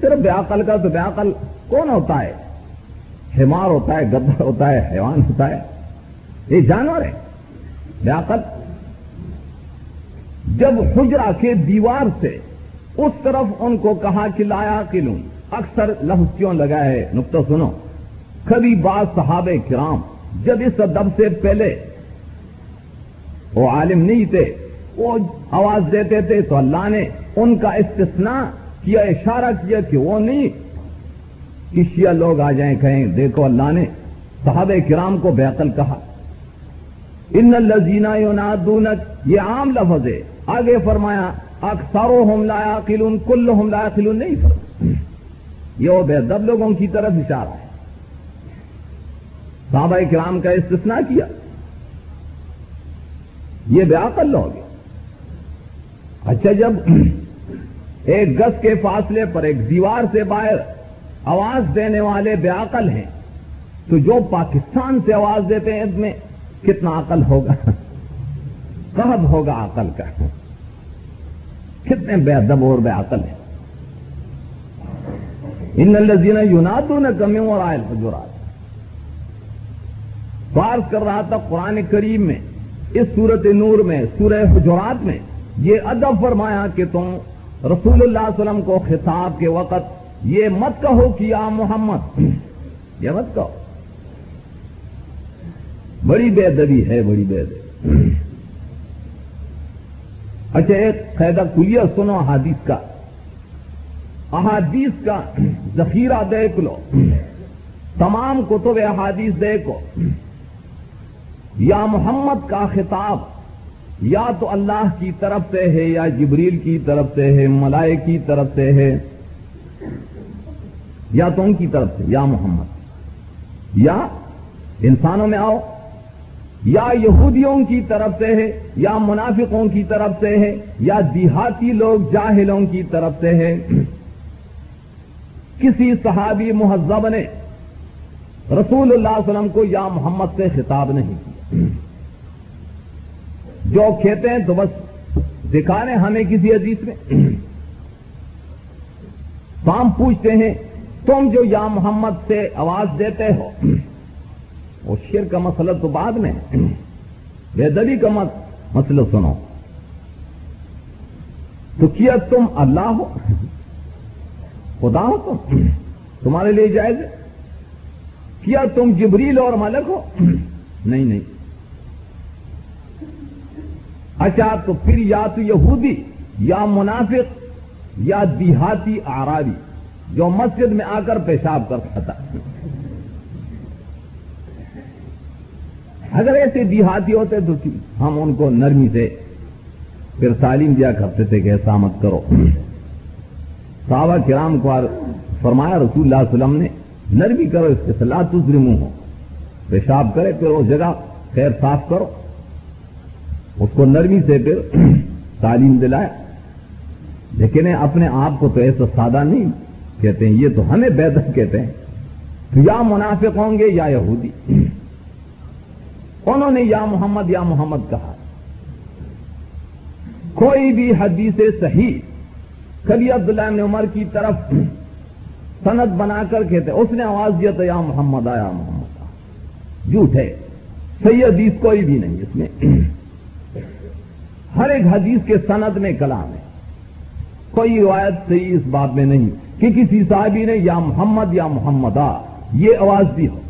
صرف بیاقل کا تو بیاقل کون ہوتا ہے؟ ہمار ہوتا ہے گدر ہوتا ہے، حیوان ہوتا ہے۔ یہ جانور ہے بیاقل جب حجرا کے دیوار سے اس طرف ان کو کہا کہ لایا کلوں اکثر لفظ کیوں لگا ہے؟ نقطہ سنو۔ کبھی بعض صحابہ کرام جب اس ادب سے پہلے وہ عالم نہیں تھے، وہ آواز دیتے تھے تو اللہ نے ان کا استثناء کیا، اشارہ کیا کہ وہ نہیں، کہ شیعہ لوگ آ جائیں، کہیں دیکھو اللہ نے صحابہ کرام کو بیقل کہا۔ ان الزینہ یونادونک یہ عام لفظ ہے۔ آگے فرمایا اکثرو ہم لایا قلون کل ہم لایا قلون نہیں فرمایا۔ یہ بے دب لوگوں کی طرف اشارہ ہے۔ صحابہ کرام کا استثناء کیا۔ یہ بیاقل لوگ اچھا جب ایک گز کے فاصلے پر ایک دیوار سے باہر آواز دینے والے بیاقل ہیں، تو جو پاکستان سے آواز دیتے ہیں، اس میں کتنا عقل ہوگا؟ کب ہوگا عقل کا؟ کتنے بے ادب اور بے عقل ہیں۔ ان الزین یوناتوں نے کمیوں اور آئل حجورات فارض کر رہا تھا قرآن کریم میں، اس صورت نور میں، سورہ حجرات میں، یہ ادب فرمایا کہ تم رسول اللہ علیہ وسلم کو خطاب کے وقت یہ مت کہو کہ یا محمد، یہ مت کہو۔ بڑی بے ادبی ہے، بڑی بے ادبی۔ اچھا ایک قیدہ کلیہ، سنو احادیث کا۔ احادیث کا ذخیرہ دیکھ لو تمام کتب احادیث دیکھو یا محمد کا خطاب یا تو اللہ کی طرف سے ہے یا جبریل کی طرف سے ہے ملائے کی طرف سے ہے، یا تو ان کی طرف سے، یا محمد۔ یا انسانوں میں آؤ، یا یہودیوں کی طرف سے ہے، یا منافقوں کی طرف سے ہے، یا دیہاتی لوگ، جاہلوں کی طرف سے ہے۔ کسی صحابی مہذب نے رسول اللہ علیہ وسلم کو یا محمد سے خطاب نہیں کیا۔ جو کہتے ہیں تو بس دکھانے ہمیں کسی عزیز میں۔ تو ہم پوچھتے ہیں، تم جو یا محمد سے آواز دیتے ہو، وہ شیر کا مسئلہ تو بعد میں بے دلی کا مسئلہ سنو۔ تو کیا تم اللہ ہو؟ خدا ہو تم۔ تمہارے لیے جائز کیا تم جبریل اور ملک ہو؟ نہیں نہیں۔ اچھا تو پھر یا تو یہودی، یا منافق، یا دیہاتی آراری جو مسجد میں آ کر پیشاب کر کھاتا اگر ایسے دیہاتی ہوتے تو ہم ان کو نرمی سے پھر تعلیم دیا کرتے تھے کہ ایسا مت کرو۔ صحابہ کرام کو فرمایا رسول اللہ علیہ وسلم نے نرمی کرو اس کے سلاح تجری منہ ہو پیشاب کرے، پھر وہ جگہ خیر صاف کرو۔ اس کو نرمی سے پھر تعلیم دلایا لیکن اپنے آپ کو تو ایسا سادہ نہیں کہتے ہیں، یہ تو ہمیں بہتر کہتے ہیں۔ تو یا منافق ہوں گے یا یہودی۔ انہوں نے یا محمد یا محمد کہا۔ کوئی بھی حدیث صحیح کبھی عبداللہ ابن عمر کی طرف سند بنا کر کہتے اس نے آواز دیا تو یا محمد، آیا محمد۔ آ جھوٹ ہے۔ صحیح حدیث کوئی بھی نہیں اس میں۔ ہر ایک حدیث کے سند میں کلام ہے۔ کوئی روایت صحیح اس بات میں نہیں۔ کہ کسی صاحبی نے یا محمد یا محمد، آ، یہ آواز دی ہو۔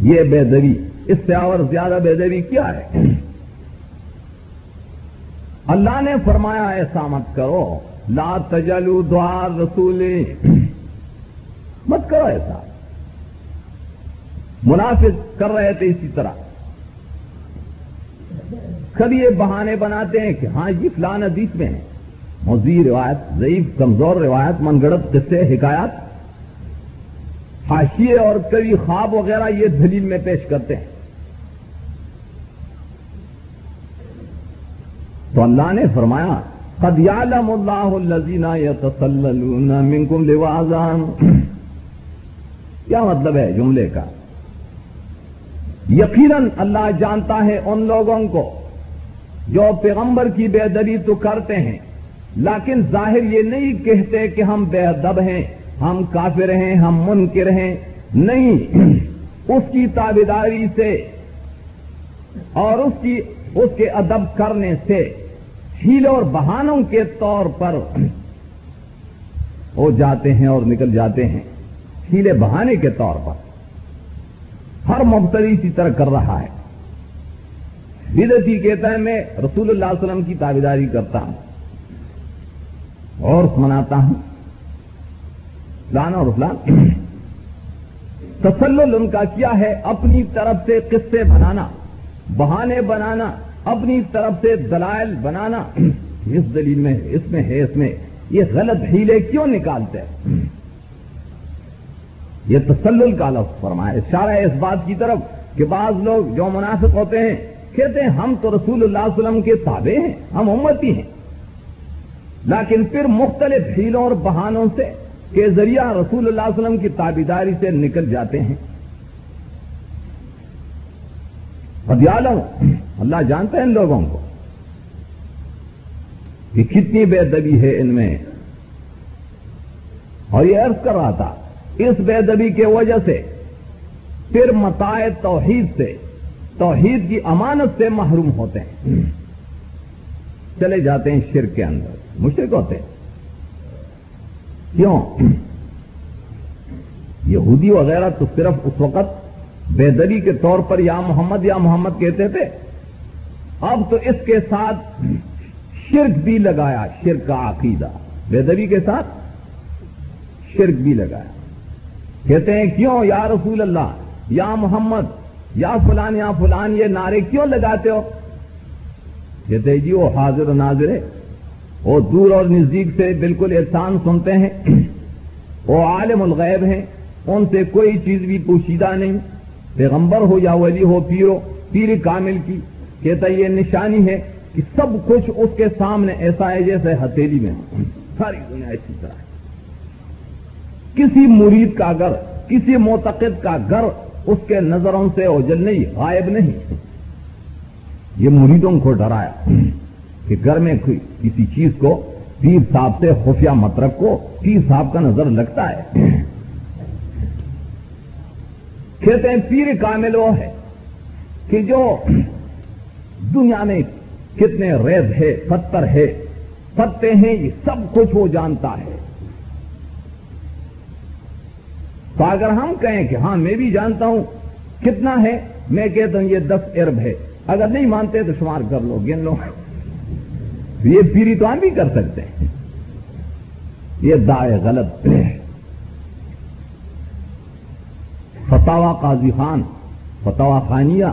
یہ بے اس سے اور زیادہ بے کیا ہے؟ اللہ نے فرمایا، ایسا مت کرو۔ لا تجلو دوار رسول مت کرو ایسا۔ منافق کر رہے تھے اسی طرح۔ کبھی یہ بہانے بناتے ہیں کہ ہاں یہ فلان حدیث میں ہے۔ موزی روایت، ضعیف، کمزور روایت من گڑت قصے، حکایات۔ حاشیے اور کبھی خواب وغیرہ یہ دلیل میں پیش کرتے ہیں۔ تو اللہ نے فرمایا، قد یعلم اللہ الذین یتسللون منکم لوازان کیا مطلب ہے جملے کا؟ یقیناً اللہ جانتا ہے ان لوگوں کو جو پیغمبر کی بے ادبی تو کرتے ہیں، لیکن ظاہر یہ نہیں کہتے کہ ہم بے ادب ہیں، ہم کافر ہیں، ہم منکر ہیں، نہیں۔ اس کی تابیداری سے اور اس کی اس کے ادب کرنے سے ہیل اور بہانوں کے طور پر وہ جاتے ہیں اور نکل جاتے ہیں ہیلے بہانے کے طور پر۔ ہر مبتری اسی طرح کر رہا ہے۔ بدتی کہتا ہے، میں رسول اللہ علیہ وسلم کی تابیداری کرتا ہوں اور مناتا ہوں۔ فلان اور فلان تسلل ان کا کیا ہے؟ اپنی طرف سے قصے بنانا۔ بہانے بنانا، اپنی طرف سے دلائل بنانا۔ اس دلیل میں، اس میں ہے، اس میں۔ یہ غلط ہیلے کیوں نکالتے ہیں؟ یہ تسلل کا لفظ فرمایا۔ اشارہ ہے اس بات کی طرف کہ بعض لوگ جو مناسب ہوتے ہیں، کہتے ہیں ہم تو رسول اللہ علیہ وسلم کے تابع ہیں، ہم امتی ہیں۔ لیکن پھر مختلف ہیلوں اور بہانوں سے کے ذریعہ رسول اللہ علیہ وسلم کی تابیداری سے نکل جاتے ہیں۔ بدیالوں اللہ جانتے ہیں ان لوگوں کو کہ کتنی بے دبی ہے ان میں۔ اور یہ عرض کر رہا تھا، اس بے دبی کے وجہ سے، پھر متائے توحید سے، توحید کی امانت سے محروم ہوتے ہیں۔ چلے جاتے ہیں شرک کے اندر مشرق ہوتے ہیں۔ کیوں؟ یہودی وغیرہ تو صرف اس وقت بے کے طور پر یا محمد یا محمد کہتے تھے۔ اب تو اس کے ساتھ شرک بھی لگایا، شرک کا عقیدہ۔ بے کے ساتھ شرک بھی لگایا۔ کہتے ہیں، کیوں یا رسول اللہ؟ یا محمد؟ یا فلان یا فلان، یہ نعرے کیوں لگاتے ہو؟ کہتے جی وہ حاضر و ناظر ہے وہ دور اور نزدیک سے بالکل احسان سنتے ہیں۔ وہ عالم الغیب ہیں۔ ان سے کوئی چیز بھی پوشیدہ نہیں۔ پیغمبر ہو یا ولی ہو پیرو پیر کامل کی، کہتا یہ نشانی ہے کہ سب کچھ اس کے سامنے ایسا ہے جیسے ہتھیلی میں ساری دنیا اسی طرح ہے۔ کسی مرید کا گھر، کسی معتقد کا گھر اس کے نظروں سے اوجل نہیں، غائب نہیں۔ یہ مریدوں کو ڈرایا کہ گھر میں کسی چیز کو، پیر صاحب سے خفیہ مترک کو، پیر صاحب کا نظر لگتا ہے۔ کہتے ہیں پیر کامل وہ ہے کہ جو دنیا میں کتنے ریز ہے پتھر ہے پتے ہیں، یہ سب کچھ وہ جانتا ہے۔ تو اگر ہم کہیں کہ ہاں میں بھی جانتا ہوں کتنا ہے، میں کہتا ہوں یہ دس ارب ہے۔ اگر نہیں مانتے تو شمار کر لو، گن لو۔ یہ پیری تو ہم بھی کر سکتے ہیں۔ یہ دائیں غلط فتوا قاضی خان فتوا خانیہ۔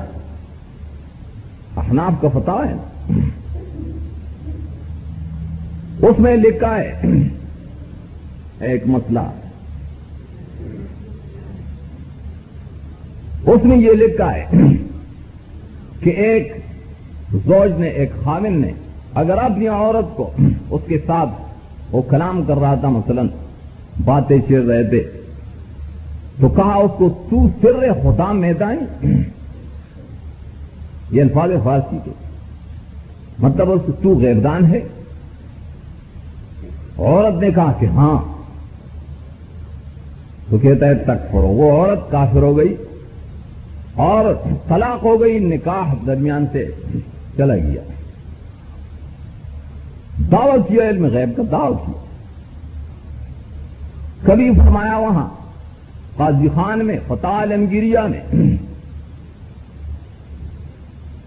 احناف کا فتوا ہے۔ اس میں لکھا ہے، ایک مسئلہ۔ اس میں یہ لکھا ہے کہ ایک زوج نے، ایک خامن نے، اگر اپنی عورت کو اس کے ساتھ وہ کلام کر رہا تھا، مثلا باتیں چڑ رہے تھے تو کہا اس کو تو سر خدا میدان یہ الفاظ فارسی کے۔ مطلب اس تو غیردان ہے۔ عورت نے کہا کہ ہاں۔ تو کہتا ہے تک پڑو وہ عورت کافر ہو گئی اور طلاق ہو گئی، نکاح درمیان سے چلا گیا۔ دعوت کیا، علم غیب کا دعوت کیا۔ کبھی فرمایا وہاں قاضی خان میں، فتح علمگیریا میں۔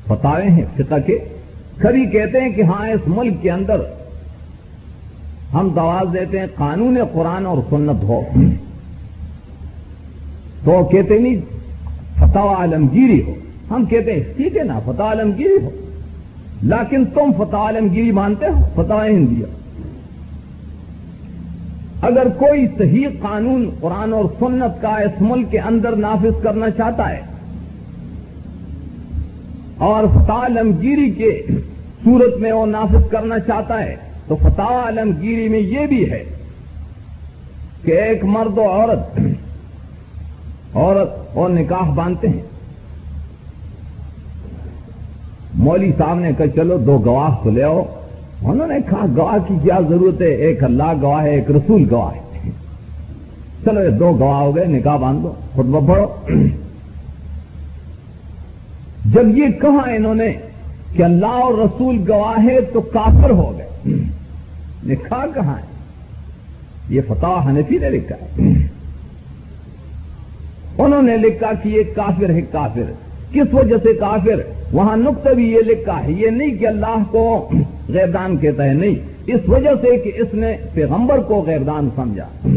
فتح ہیں فقہ کے۔ کبھی کہتے ہیں کہ ہاں اس ملک کے اندر ہم دواز دیتے ہیں، قانون قرآن اور سنت ہو۔ تو کہتے نہیں، فتح عالمگیری ہو۔ ہم کہتے ہیں، ٹھیک ہے نا، فتح عالمگیری ہو۔ لیکن تم فتح عالمگیری مانتے ہو، فتح ہندیا اگر کوئی صحیح قانون قرآن اور سنت کا اس ملک کے اندر نافذ کرنا چاہتا ہے اور فتح عالمگیری کے صورت میں وہ نافذ کرنا چاہتا ہے، تو فتح عالمگیری میں یہ بھی ہے کہ ایک مرد و عورت عورت اور نکاح باندھتے ہیں۔ مولوی صاحب نے کہا، چلو دو گواہ کو لے آؤ۔ انہوں نے کہا، گواہ کی کیا ضرورت ہے؟ ایک اللہ گواہ ہے، ایک رسول گواہ ہے۔ چلو یہ دو گواہ ہو گئے، نکاح باندھ دو خود پڑھو۔ جب یہ کہا انہوں نے کہ اللہ اور رسول گواہ ہے تو کافر ہو گئے۔ نکاح کہاں ہے؟ یہ فتح حنفی نے لکھا ہے۔ انہوں نے لکھا کہ یہ کافر ہے، کافر۔ کس وجہ سے کافر؟ وہاں نقطہ بھی یہ لکھا ہے، یہ نہیں کہ اللہ کو غیردان کہتا ہے نہیں۔ اس وجہ سے کہ اس نے پیغمبر کو غیردان سمجھا۔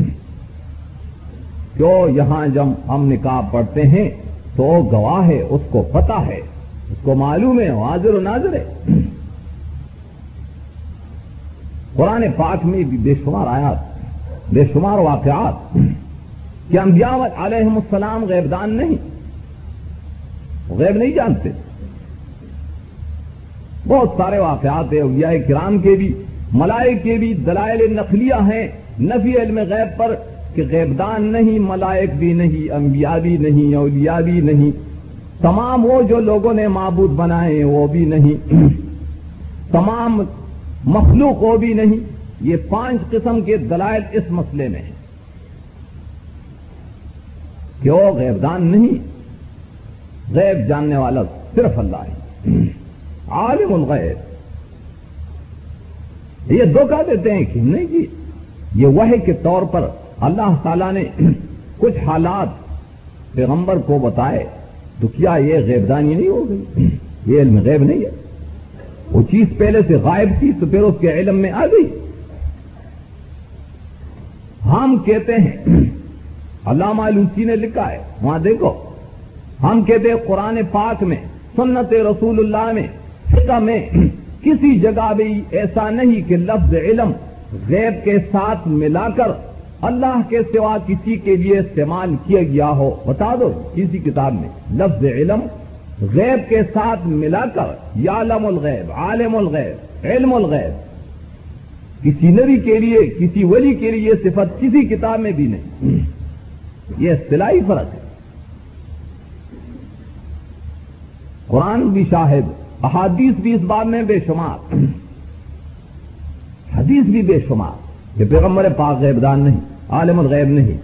جو یہاں جب ہم نکاح پڑھتے ہیں تو گواہ ہے، اس کو پتا ہے۔ اس کو معلوم ہے، حاضر و ناظر ہے۔ قرآن پاک میں بھی بے شمار آیات، بے شمار واقعات کہ انبیاء علیہ السلام غیبدان نہیں۔ غیب نہیں جانتے۔ بہت سارے واقعات ہیں، اولیاء کرام کے بھی، ملائک کے بھی، دلائل نقلیہ ہیں۔ نفی علم غیب پر کہ غیبدان نہیں، ملائک بھی نہیں، انبیاء بھی نہیں، اولیاء بھی نہیں۔ تمام وہ جو لوگوں نے معبود بنائے وہ بھی نہیں۔ تمام مخلوق وہ بھی نہیں۔ یہ پانچ قسم کے دلائل اس مسئلے میں ہیں۔ کہ وہ غیبدان نہیں، غیب جاننے والا صرف اللہ ہے۔ عالم الغیب۔ یہ دھوکہ دیتے ہیں کہ نہیں جی یہ وحی کے طور پر اللہ تعالی نے کچھ حالات پیغمبر کو بتائے تو کیا یہ غیبدانی نہیں ہو گئی؟ یہ علم غیب نہیں ہے۔ وہ چیز پہلے سے غائب تھی تو پھر اس کے علم میں آ گئی۔ ہم کہتے ہیں، علامہ لوسی نے لکھا ہے، وہاں دیکھو۔ ہم کہتے ہیں قرآن پاک میں، سنت رسول اللہ میں فقہ میں کسی جگہ بھی ایسا نہیں کہ لفظ علم غیب کے ساتھ ملا کر اللہ کے سوا کسی کے لیے استعمال کیا گیا ہو۔ بتا دو کسی کتاب میں لفظ علم غیب کے ساتھ ملا کر یا علم الغیب، عالم الغیب، علم الغیب۔ کسی نبی کے لیے، کسی ولی کے لیے صفت کسی کتاب میں بھی نہیں۔ یہ اصطلاحی فرق ہے۔ قرآن بھی شاہد احادیث بھی اس بات میں بے شمار حدیث بھی بے شمار کہ پیغمبر پاک غیبدان نہیں، عالم الغیب نہیں۔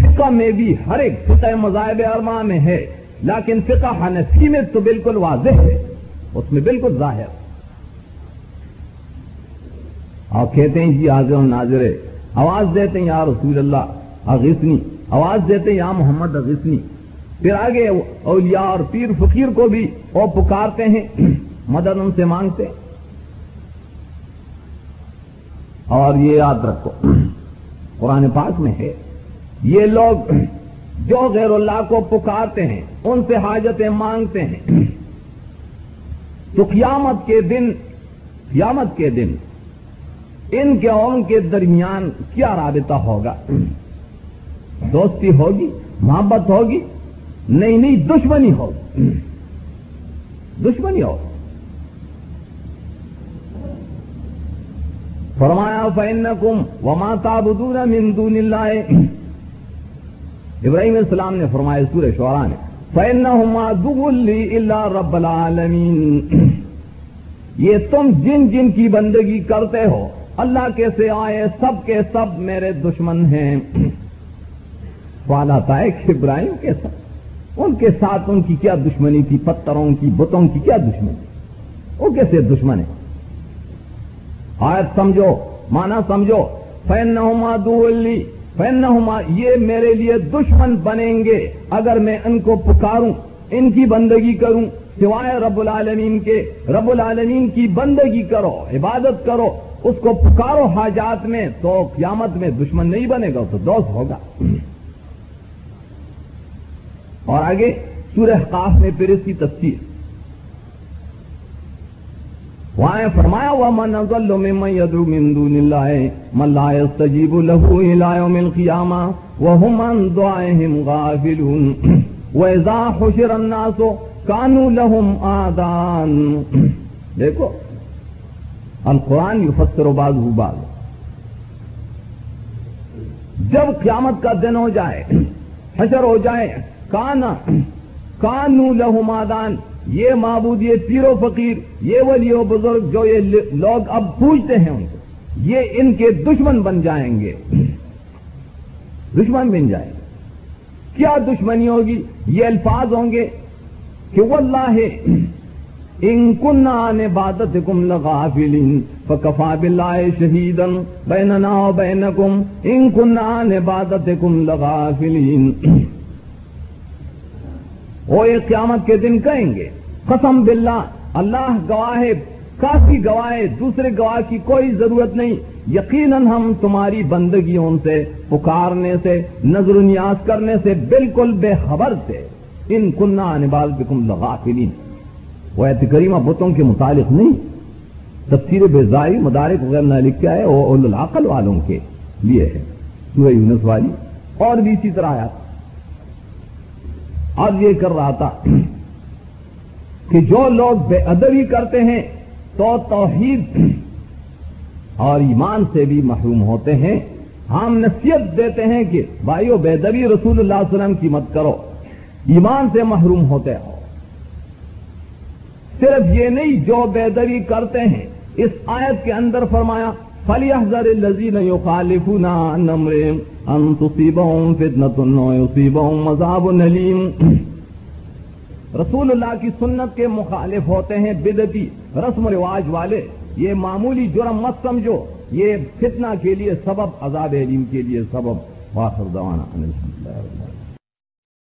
فقہ میں بھی ہر ایک فقہ مذاہب ارما میں ہے، لیکن فقہ حنفی میں تو بالکل واضح ہے، اس میں بالکل ظاہر۔ اور کہتے ہیں جی حاضر ناظر، آواز دیتے ہیں یا رسول اللہ اغسنی آواز دیتے ہیں یا محمد اغسنی پھر آگے اولیاء اور پیر فقیر کو بھی وہ پکارتے ہیں، مدد ان سے مانگتے ہیں۔ اور یہ یاد رکھو، قرآن پاک میں ہے، یہ لوگ جو غیر اللہ کو پکارتے ہیں، ان سے حاجتیں مانگتے ہیں۔ تو قیامت کے دن، قیامت کے دن ان کے اور ان کے درمیان کیا رابطہ ہوگا؟ دوستی ہوگی، محبت ہوگی؟ نہیں نہیں، دشمنی ہو۔ دشمنی ہو۔ فرمایا فین کم و ماتا بدور مندون اللہ ابراہیم السلام نے فرمایا، سورہ شعرا نے فین اللہ رب العالمین یہ تم جن جن کی بندگی کرتے ہو، اللہ کے سے آئے سب کے سب میرے دشمن ہیں۔ آتا ہے کہ ابراہیم کے سب ان کے ساتھ ان کی کیا دشمنی تھی؟ پتھروں کی، بتوں کی کیا دشمنی وہ کیسے دشمن ہے آیت سمجھو مانا سمجھو فین نما دولی فین یہ میرے لیے دشمن بنیں گے۔ اگر میں ان کو پکاروں، ان کی بندگی کروں، سوائے رب العالمین کے، رب العالمین کی بندگی کرو، عبادت کرو، اس کو پکارو حاجات میں، تو قیامت میں دشمن نہیں بنے گا، تو دوست ہوگا۔ اور آگے سورہ قاف میں پھر اس کی تفصیل وہاں فرمایا ہوا من ظل ممن يدعو من دون الله من لا يستجيب له الى يوم القيامه وهم عن دعائهم غافلون۔ واذا حشر الناس كانوا لهم آذان۔ دیکھو، القرآن يفسر بعضه بعض۔ جب قیامت کا دن ہو جائے، حشر ہو جائے کانا، کانو لہو مادان، یہ معبود، یہ پیر و فقیر، یہ ولی و بزرگ جو یہ لوگ اب پوچھتے ہیں ان کو، یہ ان کے دشمن بن جائیں گے۔ دشمن بن جائیں گے۔ کیا دشمنی ہوگی؟ یہ الفاظ ہوں گے کہ وہ اللہ ان کن نے بادت کم لگا فلین فکفا بلّہ شہید بین بین کم ان کن نے بادت کم لگا وہ ایک قیامت کے دن کہیں گے، قسم باللہ، اللہ گواہ کافی گواہ، دوسرے گواہ کی کوئی ضرورت نہیں، یقیناً ہم تمہاری بندگیوں سے، پکارنے سے، نظر و نیاز کرنے سے بالکل بے خبر تھے۔ ان کنہ نبال بکم لغافلین۔ وہ ایت کریمہ بتوں کے متعلق نہیں۔ تفسیر بے مدارک وغیرہ نہ لکھا ہے، وہ العقل والوں کے لیے ہے۔ سورہ یونس والی اور بھی اسی طرح آیا اب یہ کر رہا تھا کہ جو لوگ بے ادبی کرتے ہیں تو توحید اور ایمان سے بھی محروم ہوتے ہیں۔ ہم نصیحت دیتے ہیں کہ بھائیو، بے ادبی رسول اللہ علیہ وسلم کی مت کرو۔ ایمان سے محروم ہوتے ہو صرف یہ نہیں، جو بے ادبی کرتے ہیں، اس آیت کے اندر فرمایا فلی احضر الزین خالف نمر ان تصیبہم فتنت یصیبہم مذاب نلیم رسول اللہ کی سنت کے مخالف ہوتے ہیں بدتی رسم و رواج والے. یہ معمولی جرم مت سمجھو. یہ فتنہ کے لیے سبب، عذاب علیم کے لیے سبب. واخر دوانا